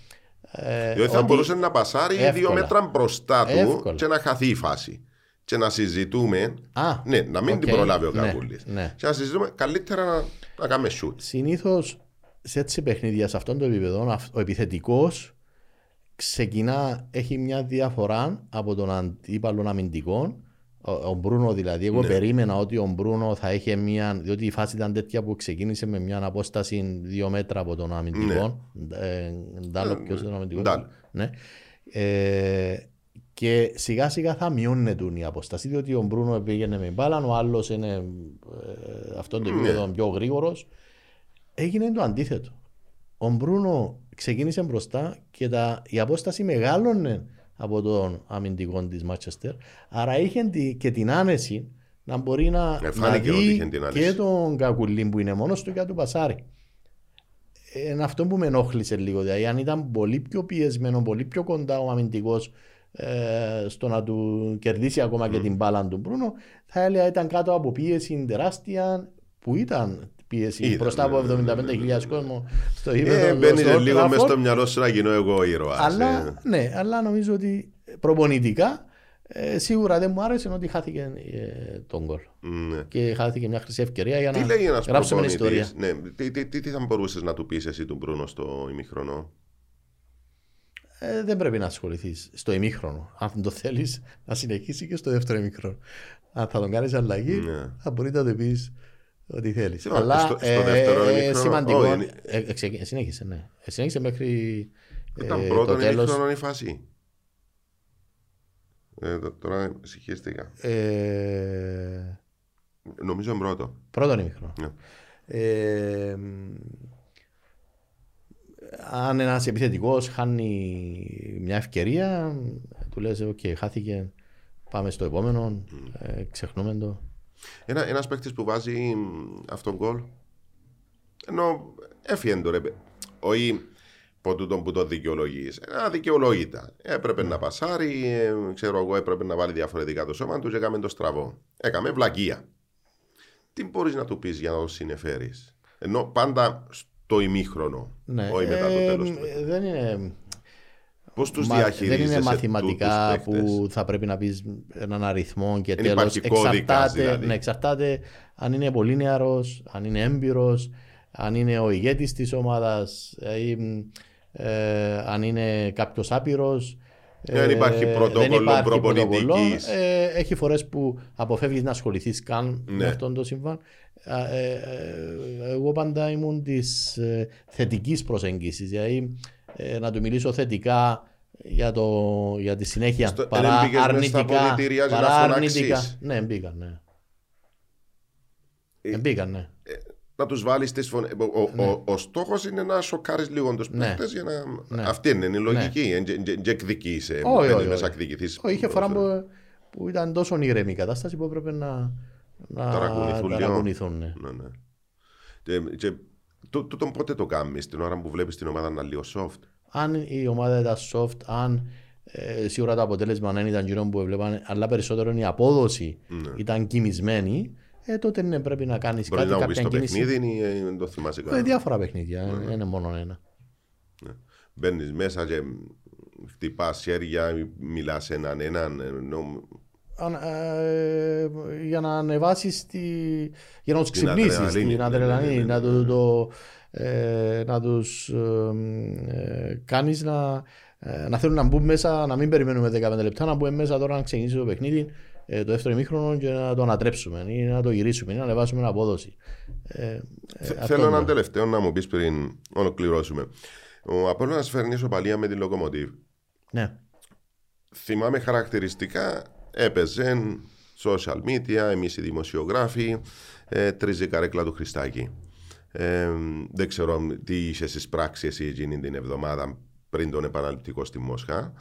Ε, Διότι θα ότι- μπορούσε να πασάρει δύο Εύκολα. μέτρα μπροστά του Εύκολα. και να χαθεί η φάση. Και να συζητούμε. Α, ναι, να μην οκ, την προλάβει ο ναι, Κακούλης. ναι. Και να συζητούμε καλύτερα να, να κάνουμε shoot. Συνήθως σε έτσι παιχνίδια, σε αυτόν το επίπεδο, αυ- ο επιθετικός ξεκινά, έχει μια διαφορά από τον αντίπαλο αμυντικό. Ο, ο Μπρούνο δηλαδή, εγώ Ναι. περίμενα ότι ο Μπρούνο θα είχε μια. διότι η φάση ήταν τέτοια που ξεκίνησε με μια απόσταση δύο μέτρα από τον αμυντικό. Ε, Ντάλο, ποιος ήταν ο αμυντικός; Ντάλο. Ναι. Ε, και σιγά σιγά θα μειώνεται η απόσταση, διότι ο Μπρούνο πήγαινε με μπάλα, ο άλλος είναι ε, αυτόν το Ναι. επίπεδο πιο γρήγορος. Έγινε το αντίθετο. Ο Μπρούνο ξεκίνησε μπροστά και τα, η απόσταση μεγάλωνε από τον αμυντικό της Μάτσεστερ. Άρα είχε τη- και την άνεση να μπορεί να, Ε, να φάνηκε ότι δει είχε την άνεση. και τον Κακουλή που είναι μόνος του και να του πασάρει. Ε, Είναι αυτό που με ενόχλησε λίγο. Δηλαδή, αν ήταν πολύ πιο πιεσμένο, πολύ πιο κοντά ο αμυντικός ε, στο να του κερδίσει ακόμα και την μπάλα του Μπρούνο, θα έλεγα ήταν κάτω από πίεση τεράστια που ήταν πίεση Ήταν, μπροστά από ναι, ναι, ναι, 75.000 κόσμο στο Ε, ύπεδο. μπαίνει στο Old λίγο Trafford. μέσα στο μυαλό σου να γίνω εγώ ήρωας. Αλλά, ναι, αλλά νομίζω ότι προπονητικά ε, σίγουρα δεν μου άρεσε ότι χάθηκε ε, τον γκολ. Και χάθηκε μια χρυσή ευκαιρία για Τι να λέει ένας γράψουμε την ιστορία. προπονητή. Ναι, τι, τι, τι, τι θα μπορούσες να του πεις εσύ του Μπρούνο στο ημιχρονό. Ε, δεν πρέπει να ασχοληθείς στο ημίχρονο. Αν δεν το θέλεις, να συνεχίσει και στο δεύτερο ημίχρονο. Αν θα τον κάνεις αλλαγή, Ναι. θα μπορεί να το πεις ό,τι θέλεις. Σήμα, Αλλά στο- στο ε, δεύτερο ε, ημίχρονο, σημαντικό. όχι, είναι- ε, ε, ξεκι- συνέχισε, ναι. Ε, συνέχισε μέχρι Ήταν ε, πρώτον το τέλος. ημιχρονό η φάση. Ε, τ- τώρα συγχύστηκα. Ε, Νομίζω πρώτο. πρώτον ημίχρονο. Ναι. Ε, μ, αν ένας επιθετικός χάνει μια ευκαιρία, του λες: OK, χάθηκε. Πάμε στο επόμενο. Ε, ξεχνούμε το. Ένα ένας παίκτης που βάζει μ, αυτόν γκολ ενώ έφυγε το ρε παι- όχι ποτέ τον που το δικαιολογείς. Ένα δικαιολόγητα. Έπρεπε να πασάρει ε, ξέρω εγώ έπρεπε να βάλει διαφορετικά το σώμα τους και έκαμε το στραβό. Έκαμε βλακεία. Τι μπορείς να του πεις για να το συνεφέρεις; Ενώ πάντα στο ημίχρονο Ναι, όχι μετά το ε, τέλος του. ε, δεν είναι, πώς τους μα- δεν διαχειρίζεσαι είναι μαθηματικά τούτους παίκτες; που θα πρέπει να πεις έναν αριθμό και Δεν τέλος. υπάρχει κώδικας, δηλαδή. ναι, εξαρτάται αν είναι πολύ νεαρός, αν είναι έμπειρος, αν είναι ο ηγέτης της ομάδας, ή, μ, ε, αν είναι κάποιος άπειρος. Δεν υπάρχει Ε, πρωτόκολλο δεν υπάρχει προπονητικής. πρωτόκολλο. Ε, έχει φορές που αποφεύγεις να ασχοληθείς καν με Ναι. αυτόν το συμβάν. Α, ε, ε, εγώ πάντα ήμουν της ε, θετικής προσέγγισης, δηλαδή ε, να του μιλήσω θετικά για, το, για τη συνέχεια. Στο- παρά δεν μπήκες μες στα αρνητικά. αποδυτήρια για να παρά φωνάξεις. αρνητικά. Ναι, μπήκαν, ναι. Ε, Μπήκαν, ναι. να τους βάλεις τις φωνές. Ο, ο, ο, στόχος είναι να σοκάρεις λίγο τους Ναι. παίχτε για να. Ναι. Αυτή είναι η λογική. Δεν εκδικήσει. Όχι, όχι, Δεν όχι. να εκδικηθείς. Όχι, είχε φορά που, που ήταν τόσο ήρεμη η κατάσταση που έπρεπε να, να Ταρακουνηθούν λίγο. ταρακουνηθούν, ναι. Ναι, ναι. Και, και τού- τούτον πότε το κάνεις, την ώρα που βλέπεις την ομάδα να είναι λίγο soft; Αν η ομάδα ήταν soft, αν ε, σίγουρα το αποτέλεσμα δεν ήταν γύρω που έβλεπαν, αλλά περισσότερο η απόδοση Ναι. ήταν κοιμισμένη, ε, τότε ναι, πρέπει να κάνεις Μπορεί κάτι, να μου πει κάποια το κίνηση. παιχνίδι ή ε, δεν το θυμάσαι Ε, καλά. διάφορα παιχνίδια, δεν είναι μόνο ένα. Μπαίνεις μέσα και χτυπάς χέρια, μιλάς έναν έναν. ενώ- Αν, ε, για να ανεβάσεις τη... για να τους Την ξυπνήσεις αδρεναλίνη, την ναι, αδρεναλίνη, ναι, ναι, να, ναι, του, ναι. το, ε, να τους ε, κάνεις να, ε, να θέλουν να μπουν μέσα, να μην περιμένουμε 15 λεπτά, να μπουν μέσα τώρα να ξεκινήσει το παιχνίδι ε, το δεύτερο ημίχρονο και να το ανατρέψουμε ή να το γυρίσουμε ή να ανεβάσουμε την απόδοση. Ε, ε, Θε- αυτό Θέλω είναι. έναν τελευταίο να μου πεις πριν ολοκληρώσουμε. Ο Απόλλωνας φέρνει ισοπαλία με την Λοκομοτίβ. Ναι. θυμάμαι χαρακτηριστικά έπαιζε social media, εμείς οι δημοσιογράφοι, ε, τρίζει καρέκλα του Χριστάκη. Ε, δεν ξέρω τι είσαι στις πράξεις εσύ εκείνη την εβδομάδα πριν τον επαναληπτικό στη Μόσχα.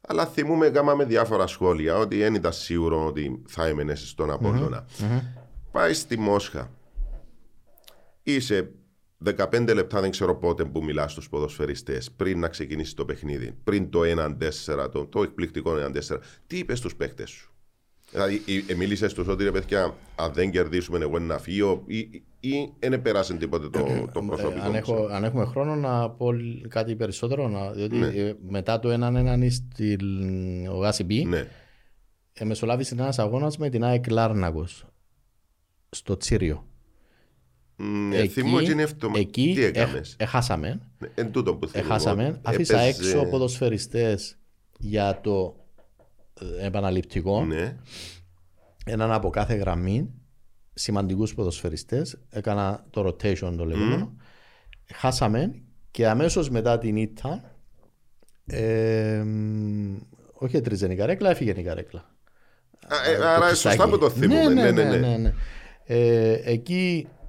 Αλλά θυμούμε κάναμε διάφορα σχόλια ότι δεν ήταν σίγουρο ότι θα έμενες στον απόλλωνα Πάει στη Μόσχα. Είσαι 15 λεπτά, δεν ξέρω πότε που μιλάς στους ποδοσφαιριστές, πριν να ξεκινήσει το παιχνίδι, πριν το 1-4, το, το εκπληκτικό 1-4. Τι είπες στους παίχτε σου; Δηλαδή, ε, μίλησες τους ότι ρε παιδιά, αν δεν κερδίσουμε, εγώ να φύγω, ή, ή δεν πέρασε τίποτε το, (coughs) το Ε, προσωπικό. αν, μου. έχω, αν έχουμε χρόνο να πω κάτι περισσότερο, να, διότι Ναι. ε, μετά το 1-1 στην ο Γάσι Μπι, Ναι. ε, μεσολάβησε ένας αγώνας με την ΑΕΚ Λάρνακος στο Τσίριο. Mm, ε, θυμώ ότι είναι αυτό. εκεί Τι έκανε. έχ- έχασαμε, Εν τούτο που θυμώ. έχασαμε, άφησα Έπαιζε- έξω ποδοσφαιριστές για το ε, επαναληπτικό, Ναι. έναν από κάθε γραμμή, σημαντικούς ποδοσφαιριστές, έκανα το rotation το λεγόμενο, χάσαμε και αμέσως μετά την ήττα, ε, μ, όχι έτριζε η καρέκλα, έφυγε η καρέκλα. Α, ε, το άρα πιστάκι. σωστά που το θυμούμε. Ναι, ναι, ναι. ναι, Ε, εκεί ε,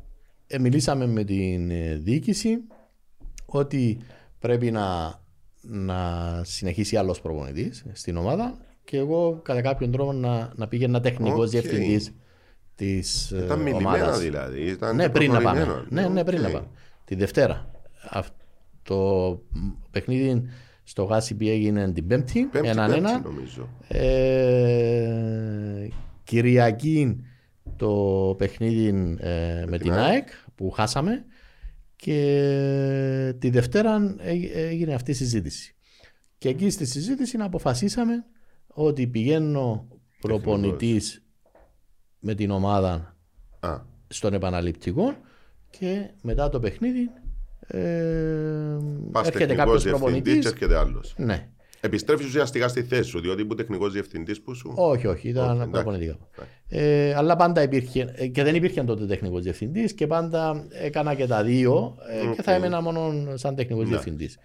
μιλήσαμε με την ε, διοίκηση ότι πρέπει να, να συνεχίσει άλλος προπονητής στην ομάδα και εγώ κατά κάποιον τρόπο να, να πήγαινα τεχνικός Οκ. διευθυντής της ε, Ήταν μιλημένα ομάδας. δηλαδή. Ήταν Ναι, πριν να πάμε. προχωρημένο. Ναι, ναι, πριν Οκ. να πάμε. Τη Δευτέρα. Αυτό το παιχνίδι στο Γάσιμπι έγινε την Πέμπτη, Πέμπτη, έναν πέμπτη, ένα. νομίζω. Ε, Κυριακή το παιχνίδι ε, με, την ΑΕΚ που χάσαμε και τη Δευτέρα έ- έγινε αυτή η συζήτηση. Και εκεί στη συζήτηση αποφασίσαμε ότι πηγαίνω προπονητής με την ομάδα Α, στον επαναληπτικό και μετά το παιχνίδι ε, πας έρχεται τεχνικός κάποιος διευθυντής και προπονητής. έρχεται άλλος. Ναι. Επιστρέφεις ουσιαστικά στη θέση σου, διότι ήμουν τεχνικός διευθυντής που σου. Όχι, όχι, ήταν Όχι, εντάξει. προπονητικά. Ε, αλλά πάντα υπήρχε, ε, και δεν υπήρχε τότε τεχνικός διευθυντής και πάντα έκανα και τα δύο ε, και θα έμενα μόνο σαν τεχνικός διευθυντής.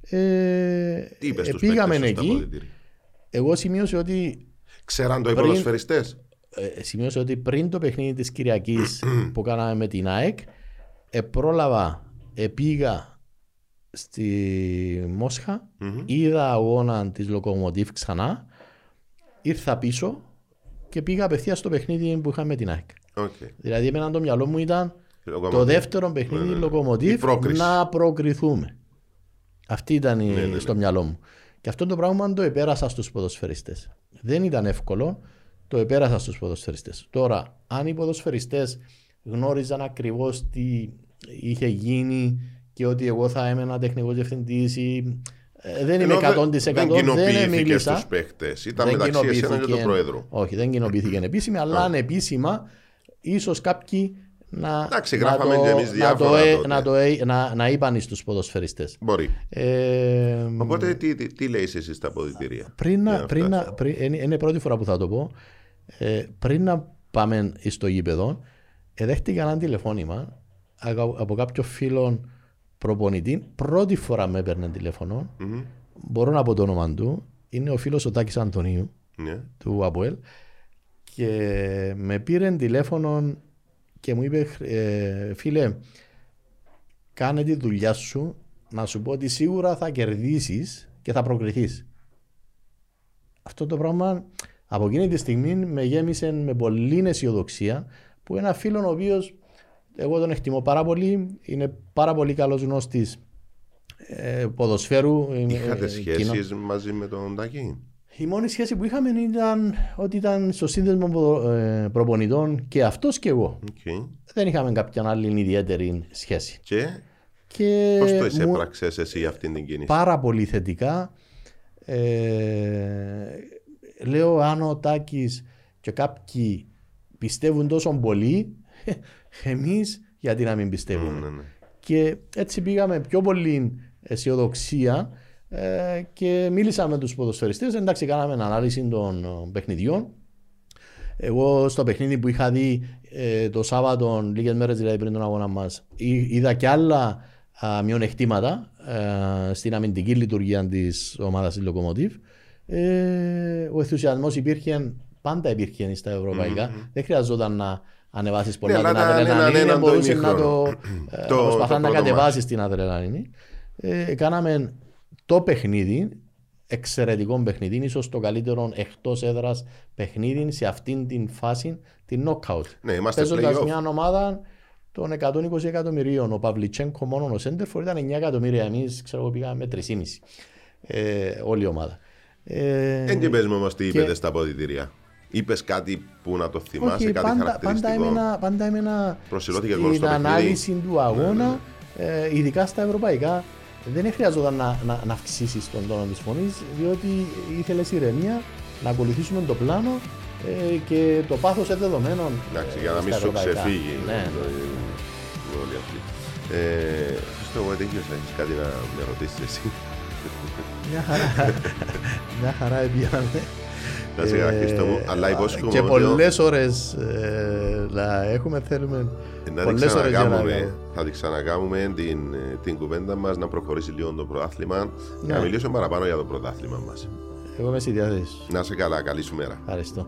Ε, Τι είπες ε, στους πήγαμε παίκτες σου στα εκεί. αποδυτήρια. Εγώ σημείωσα ότι, Ξέραν το οι Πριν- ποδοσφαιριστές. ε, σημείωσα ότι πριν το παιχνίδι της Κυριακής (clears throat) που κάναμε με την ΑΕΚ, ε, πρόλαβα, ε, πήγα στη Μόσχα είδα αγώνα της Λοκομοτίβ ξανά, ήρθα πίσω και πήγα απευθείας στο παιχνίδι που είχαμε με την ΑΕΚ. Οκ. Δηλαδή, εμένα το μυαλό μου ήταν το Λοκομοτίβ. δεύτερο παιχνίδι Ναι, ναι, ναι. Η Λοκομοτίβ πρόκριση. να προκριθούμε. Αυτή ήταν η, Ναι, ναι, ναι. στο μυαλό μου. Και αυτό το πράγμα το επέρασα στους ποδοσφαιριστές. Δεν ήταν εύκολο, το επέρασα στους ποδοσφαιριστές. Τώρα, αν οι ποδοσφαιριστές γνώριζαν ακριβώς τι είχε γίνει και ότι εγώ θα έμενα τεχνικός διευθυντής ή ε, δεν είμαι Ενώ 100% δεν δεν, κοινοποιήθηκε μίλησα. στους παίχτες. Ήταν Δεν μεταξύ εσένα και του κοινοποιήθηκε- Πρόεδρου. Όχι, δεν κοινοποιήθηκε επίσημα, αλλά ανεπίσημα ίσως κάποιοι να, Εντάξει, να, γράφαμε το, και εμείς να, διάφορα το, ε- τότε. να, το, ε- να, να είπαν στους ποδοσφαιριστές. Μπορεί. Ε, Οπότε τι, τι, τι λέεις εσύ στα αποδητήρια; πριν Για να, να πριν να, φτάσουμε. πριν, είναι, είναι η πρώτη φορά που θα το πω. Ε, πριν να πάμε στο γήπεδο, ε, δέχτηκα ένα τηλεφώνημα από από κάποιο φίλο προπονητή. Πρώτη φορά με έπαιρνε τηλέφωνο. μπορώ να πω το όνομα του, είναι ο φίλος ο Τάκης Αντωνίου Ναι. του Αποέλ και με πήρε τηλέφωνο και μου είπε ε, φίλε κάνε τη δουλειά σου να σου πω ότι σίγουρα θα κερδίσεις και θα προκριθείς. Αυτό το πράγμα από εκείνη τη στιγμή με γέμισε με πολλή αισιοδοξία που ένα φίλο ο οποίος εγώ τον εκτιμώ πάρα πολύ, είναι πάρα πολύ καλός γνώστης ε, ποδοσφαίρου. ε, Είχατε ε, κοινό- σχέσεις μαζί με τον Τάκη; η μόνη σχέση που είχαμε ήταν ότι ήταν στο σύνδεσμο ποδο- ε, προπονητών και αυτός και εγώ. Οκ. Δεν είχαμε κάποια άλλη ιδιαίτερη σχέση. Και Και πώς το μου- εισέπραξες εσύ για αυτήν την κίνηση; πάρα πολύ θετικά. Ε, λέω αν ο Τάκης και κάποιοι πιστεύουν τόσο πολύ, (laughs) εμείς γιατί να μην πιστεύουμε. Ναι, ναι. Και έτσι πήγαμε πιο πολύ αισιοδοξία ε, και μίλησα με τους ποδοσφαιριστές. Εντάξει, κάναμε ανάλυση των ε, παιχνιδιών. Εγώ στο παιχνίδι που είχα δει ε, το Σάββατο, λίγες μέρες δηλαδή πριν τον αγώνα μας, εί- είδα και άλλα α, μειονεκτήματα ε, στην αμυντική λειτουργία της ομάδας της Lokomotiv. Ε, ο ενθουσιασμός υπήρχε, πάντα υπήρχε στα ευρωπαϊκά. Δεν χρειαζόταν να ανεβάσεις πολλά Ναι, την αλλά ήταν έναν αδρεναλίνη, έναν το μπορούσε να ημίχρονο. το, (clears throat) ε, Το- να προσπαθάς το να πρώτο κατεβάσεις την αδρεναλίνη. Ε, κάναμε το παιχνίδι, εξαιρετικό παιχνίδι, ίσως το καλύτερο εκτός έδρας παιχνίδι σε αυτήν την φάση, την knockout. Ναι, είμαστε Παίζοντας play-off. μια ομάδα των 120 εκατομμυρίων. Ο Παυλιτσέγκο μόνο ο Σέντερφορ ήταν 9 εκατομμύρια. Εμείς ξέρω εγώ πήγαμε με 3,5 ε, όλη η ομάδα. Ε, Δεν και πες μου όμως τι και- είπετε στα αποδητήρια. Είπες κάτι που να το θυμάσαι, όχι, κάτι πάντα, πάντα, χαρακτηριστικό. έμενα, πάντα έμενα Προσιλώθηκες μόνο στην στο παιχνίδι. ανάλυση του αγώνα, ε, ειδικά στα ευρωπαϊκά. Δεν χρειαζόταν να, να, να αυξήσεις τον τόνο της φωνής, διότι ήθελες ηρεμία να ακολουθήσουμε το πλάνο ε, και το πάθος είναι δεδομένο. Εντάξει, ε, για να μην στα σου ευρωπαϊκά. ξεφύγει. Ναι. η- η όλη αυτή. Ε, Χριστό, εγώ τέτοιος έχεις κάτι να με ρωτήσεις εσύ. Μια χαρά. (laughs) Μια χαρά πήγαμε. Να σε καλά, Χριστό μου, αλλά υπόσχομαι Και ότι πολλές ώρες να έχουμε, θέλουμε. Ε, Να την πολλές ώρες για να ξανακάμουμε, κάνουμε. θα την ξανακάμουμε την, ε, την κουβέντα μας να προχωρήσει λίγο το πρωτάθλημα και να Ναι. μιλήσουμε παραπάνω για το πρωτάθλημα μας. Εγώ είμαι στη διάθεση. σου. Να σε καλά, καλή σου μέρα. Ευχαριστώ.